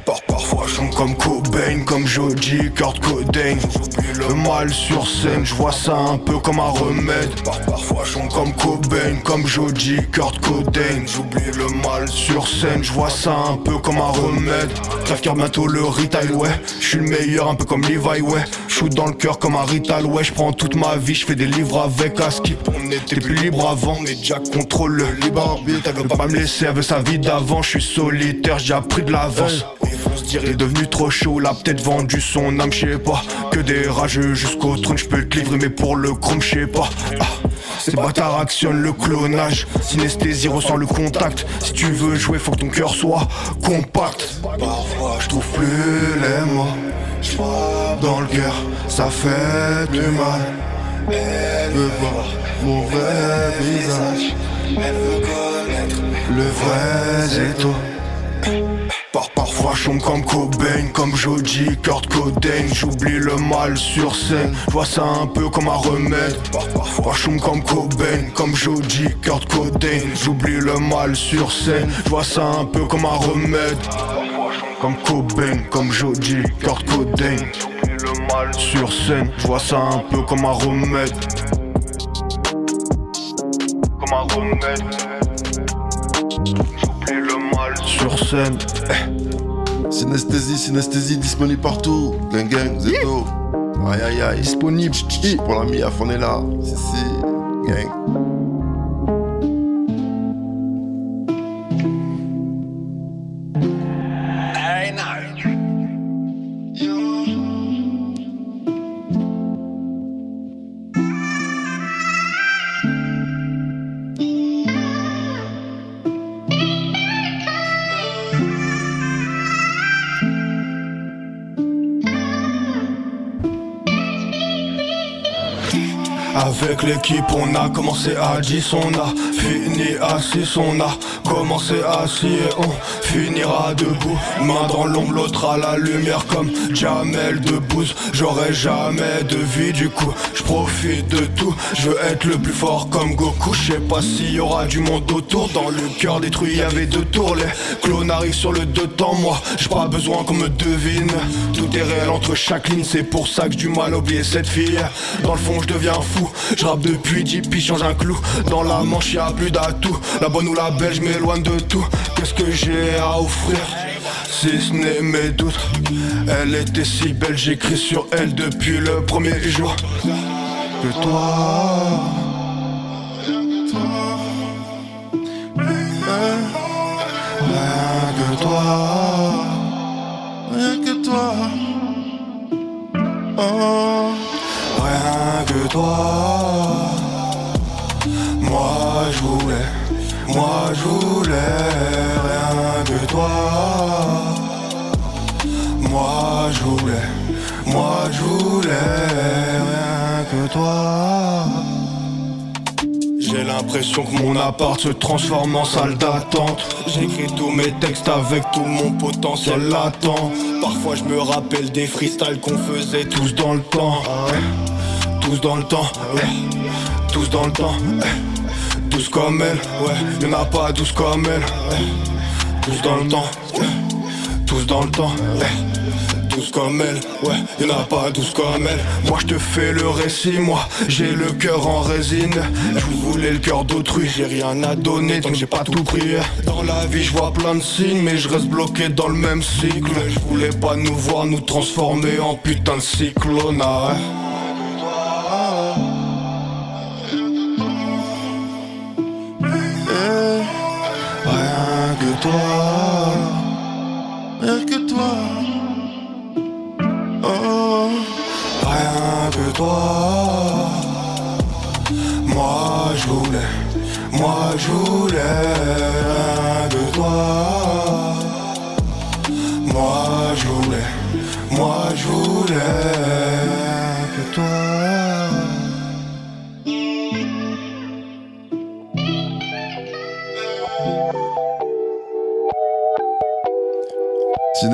Par parfois je chante comme Cobain, comme Joji, Kurt J'oublie le mal sur scène, je vois ça un peu comme un remède. Par parfois je comme Cobain, comme Joji, Kurt Cobain. J'oublie le mal sur scène, je vois ça un peu comme un remède. Crève cœur bientôt le retail, ouais. Je suis le meilleur, un peu comme Levi, ouais. Shoot dans le cœur comme un rital, ouais. Je prends toute ma vie, je fais des livres avec Aski. On était plus libre avant, mais Jack contrôle le libre arbitre Elle pas me laisser, elle veut sa vie d'avant. Je suis solitaire, j'ai appris de l'avance On se dirait devenu trop chaud, l'a peut-être vendu son âme, je sais pas. Que des rageux jusqu'au trône, je peux te livrer, mais pour le chrome, je sais pas. Ah. Ces bâtards actionnent le clonage. Synesthésie ressent le contact. Si tu veux jouer, faut que ton cœur soit compact. Parfois, je trouve plus les mots. J'frappe dans le cœur, ça fait du mal. Elle veut voir mon vrai visage. Elle veut connaître le vrai Zeto. Par parfois je tombe comme Cobain, comme Joji, Kurt Cobain. J'oublie le mal sur scène, vois ça un peu comme un remède. Par parfois je tombe comme Cobain, comme Joji, Kurt Cobain. J'oublie le mal sur scène, vois ça un peu comme un remède. Comme Cobain, comme Joji, Kurt J'oublie le mal sur scène, vois ça un peu comme un remède. Comme un remède sur scène Synesthésie, synesthésie disponible partout. Gang gang, Zeto. Aïe aïe aïe. Disponible. Pour la MIAF, on est là. Si si. Gang. Avec l'équipe on a commencé à 10 on a fini 6 on a commencé 6 et on finira debout Main dans l'ombre l'autre à la lumière comme Jamel Debbouze J'aurai jamais de vie du coup je profite de tout. Je veux être le plus fort comme Goku. Je sais pas s'il y aura du monde autour. Dans le cœur détruit y'avait deux tours. Les clones arrivent sur le deux temps. Moi J'ai pas besoin qu'on me devine. Tout est réel entre chaque ligne. C'est pour ça que du mal à oublier cette fille. Dans le fond je deviens fou. Je rappe depuis 10 puis change un clou. Dans la manche plus d'atout La bonne ou la belle je m'éloigne de tout. Qu'est-ce que j'ai à offrir? Si ce n'est mes doutes. Elle était si belle j'écris sur elle depuis le premier jour. Que toi Rien que toi. Rien que toi. Rien que toi je voulais Moi je voulais Rien que toi. Moi je voulais Moi je voulais Rien que toi. J'ai l'impression que mon appart se transforme en salle d'attente. J'écris tous mes textes avec tout mon potentiel latent. Parfois je me rappelle des freestyles qu'on faisait tous dans le temps. Tous dans le temps. Tous dans le temps. Tous comme elle, ouais Y'en a pas tous comme elle. Tous dans le temps, ouais. Tous dans le temps, ouais tous comme elle, ouais, y'en a pas tous comme elle. Moi je te fais le récit, moi j'ai le cœur en résine. Je voulais le cœur d'autrui, j'ai rien à donner donc j'ai pas tout pris. Dans la vie je vois plein de signes, mais je reste bloqué dans le même cycle. Je voulais pas nous voir nous transformer en putain de cyclone. Toi, Rien que toi. Oh. rien que toi. Moi je voulais, moi je voulais rien que toi. Moi je voulais, moi je voulais rien que toi.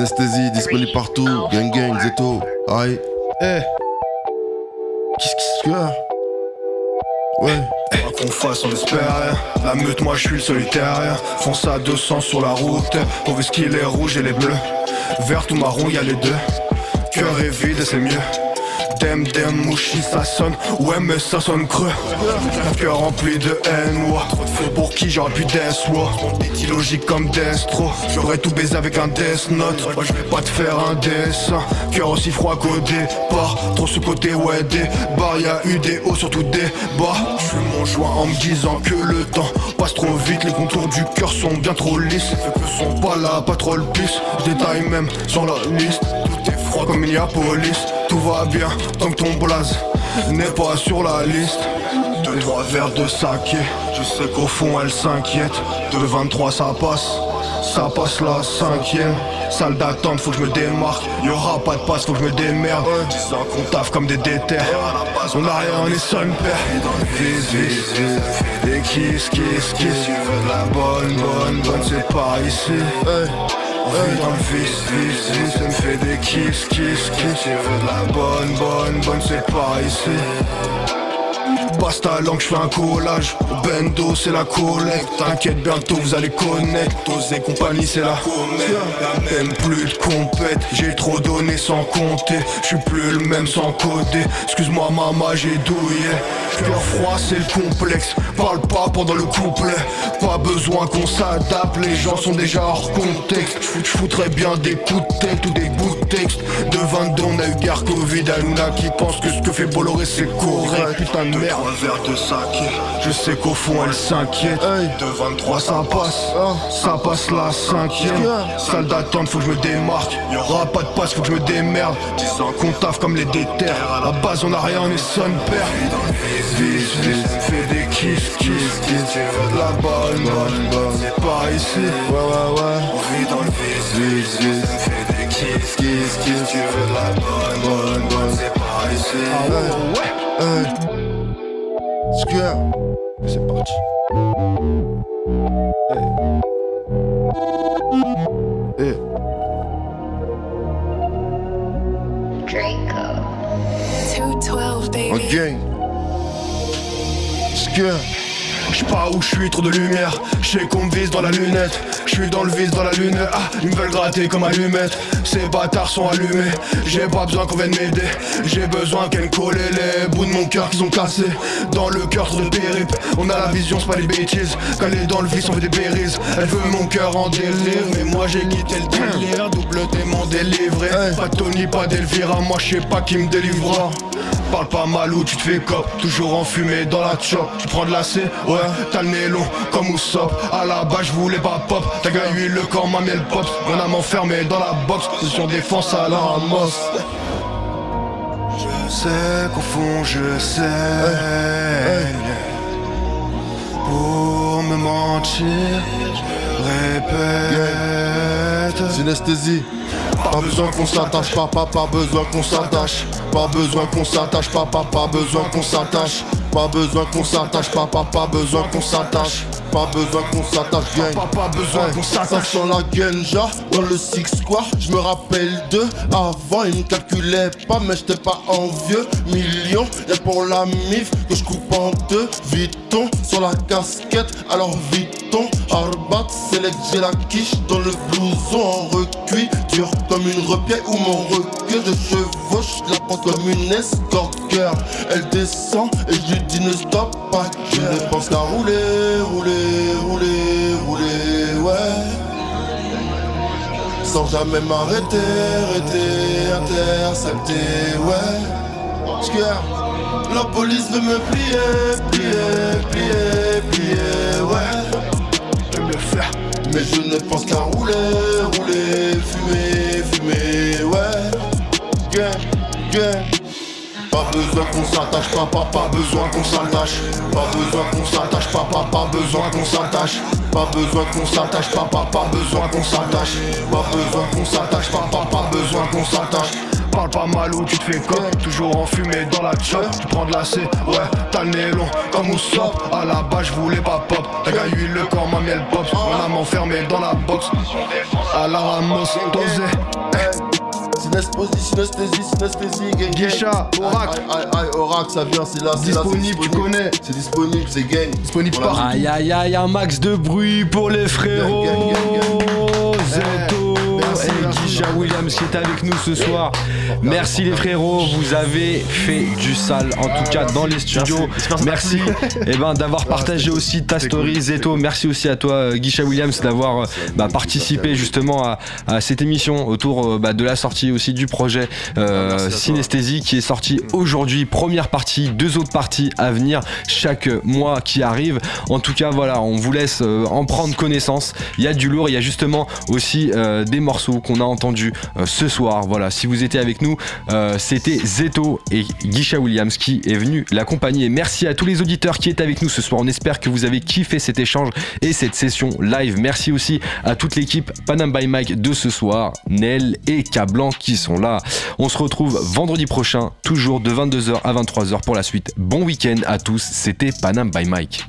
Synesthésie disponible partout. Gang gang, Zeto. Aïe. Eh, Qu'est-ce qu'il y a Ouais. Quoi qu'on fasse, on espère rien. La meute, moi je suis le solitaire. Fonce à 200 sur la route. Mauvais ski, les rouges et les bleus. Vert ou marron, y a les deux. Cœur est vide et c'est mieux. Dem dem mouchi ça sonne. Ouais mais ça sonne creux. Un cœur rempli de haine ouais. Trop pour qui j'aurais pu death beat illogique comme Destro J'aurais tout baisé avec un Death Note. Moi je vais pas te faire un dessin. Cœur aussi froid qu'au départ. Trop ce côté ouais des bars. Y'a eu des hauts surtout des bas. Je fume mon joint en me disant que le temps passe trop vite. Les contours du cœur sont bien trop lisses. Que sont pas là, pas trop le pisse. Je détaille même sur la liste. Tout est froid comme Minneapolis Tout va bien tant que ton blaze n'est pas sur la liste. Deux, trois verres de saké Je sais qu'au fond elle s'inquiète. De 23 ça passe Ça passe la cinquième. Salle d'attente faut que je me démarque. Y'aura pas de passe faut que je me démerde. Disant qu'on taffe comme des déterres. On a rien on est son père Vis vis vis Des kiss kiss kiss Tu veux de la bonne bonne bonne c'est pas ici vit dans le vice, vice, vice, ça me fait des kiss, kiss, kiss. Tu veux de la bonne, bonne, bonne, c'est pas ici Passe ta langue, j'fais un collage. Bendo c'est la collecte. T'inquiète bientôt vous allez connaître. Tous et compagnie c'est la comète. Même plus de compète. J'ai trop donné sans compter. J'suis plus le même sans coder. Excuse-moi maman j'ai douillé. Cœur froid c'est le complexe. Parle pas pendant le couplet. Pas besoin qu'on s'adapte. Les gens sont déjà hors contexte. J'foutrais bien des coups de tête ou des bouts de texte. De 22 on a eu guerre Covid qui pense que ce que fait Bolloré c'est correct. Putain de merde un verre de saké Je sais qu'au fond elle s'inquiète. De 23 ça passe. Ça passe la cinquième. Salle d'attente faut que je me démarque. Y'aura pas de passe faut que je me démerde. Disant qu'on taffe comme les déterres. À la base on a rien on est son père Vis vis Fais des kiss kiss kiss Tu veux de la bonne bonne bonne C'est pas ici. Ouais ouais ouais. On vit dans le vis vis vis Fais des kiss kiss kiss Tu veux de la bonne bonne bonne C'est pas ici. Ah ouais. Ouais Square. C'est parti. Eh. Eh. Draco. 212, En baby. gang. Square. J'sais pas où je suis, trop de lumière. J'sais qu'on me vise dans la lunette. J'suis dans le vice, dans la lunette. Ah, ils me veulent gratter comme allumette. Ces bâtards sont allumés. J'ai pas besoin qu'on vienne m'aider. J'ai besoin qu'elle coller les bouts de mon cœur qui sont cassés. Dans le cœur, trop de périple. On a la vision, c'est pas des bêtises. Quand elle est dans le vice, on fait des bérises. Elle veut mon cœur en délire. Mais moi j'ai quitté le délire. Double démon délivré. Pas Tony, pas d'Elvira. Moi j'sais pas qui me délivrera. Parle pas mal ou tu te fais cop. Toujours enfumé dans la chop. Tu prends de la C, ouais T'as le nez long comme Usopp À la base je voulais pas pop. T'as gagné le corps, ma miel pop Mon âme enfermée dans la box. Position défense à la Ramos. Je sais qu'au fond je sais. Pour me mentir Répète. Synesthésie. Pas besoin qu'on s'attache, pas, pas, besoin qu'on s'attache. Pas besoin qu'on s'attache, pas, pas besoin qu'on s'attache. Pas besoin qu'on s'attache, pas, pas, besoin qu'on s'attache. Pas besoin qu'on s'attache, gang. Pas, pas besoin qu'on Ça s'attache sent la genja dans le six square. Je me rappelle de avant, ils me calculaient pas, mais j'étais pas envieux. Millions, et pour la mif que je coupe en deux. Viton sur la casquette, alors Viton. Arbat, select, j'ai la quiche dans le blouson en recuit. Dur comme une repied ou mon requin de chevauche. Je la prends comme une escorteur. Elle descend et je dis ne stop pas. Je ne pense qu'à rouler, rouler, rouler, rouler, ouais. Sans jamais m'arrêter, arrêter, intercepter, ouais. La police veut me plier, plier, plier, plier, ouais. Je me faire Mais je ne pense qu'à rouler, rouler, fumer, fumer, ouais. Gang, gang. Pas besoin qu'on s'attache, pas, pas, besoin qu'on s'attache. Pas besoin qu'on s'attache, pas, pas, besoin qu'on s'attache. Pas besoin qu'on s'attache, pas, pas, besoin qu'on s'attache. Pas besoin qu'on s'attache, pas, pas, besoin qu'on s'attache. Parle pas mal ou tu te fais cop Toujours enfumé dans la chop Tu prends de la C, ouais T'as le nez long comme Usopp À la base je voulais pas pop T'as gagné le corps, ma miel pop Mon âme enfermée dans la box À la Ramos, dosé Synesthésie, synesthésie, synesthésie, gang, gang. Guicha, Orac. Aïe, aïe, aïe, Orac, ça vient, c'est là, c'est là, c'est Disponible, tu connais. C'est disponible, c'est gang. Disponible Voilà. partout. Aïe aïe aïe, un max de bruit pour les frérots. Hey, Guicha Williams qui est avec nous ce soir. Merci les frérots, vous avez fait du sale en tout cas dans les studios. Merci eh ben, d'avoir partagé aussi ta story Zeto. Merci aussi à toi euh, Guicha Williams d'avoir euh, bah, participé justement à, à cette émission autour euh, bah, de la sortie aussi du projet euh, Synesthésie qui est sorti aujourd'hui. Première partie, deux autres parties à venir chaque mois qui arrive. En tout cas, voilà, on vous laisse en prendre connaissance. Il y a du lourd, il y a justement aussi euh, des morceaux qu'on a entendus euh, ce soir. Voilà, si vous étiez avec nous, euh, c'était Zeto et Guicha Williams qui est venu l'accompagner. Merci à tous les auditeurs qui étaient avec nous ce soir. On espère que vous avez kiffé cet échange et cette session live. Merci aussi à toute l'équipe Panam by Mike de ce soir, Nel et Cablan qui sont là. On se retrouve vendredi prochain, toujours de 22h à 23h pour la suite. Bon week-end à tous, c'était Panam by Mike.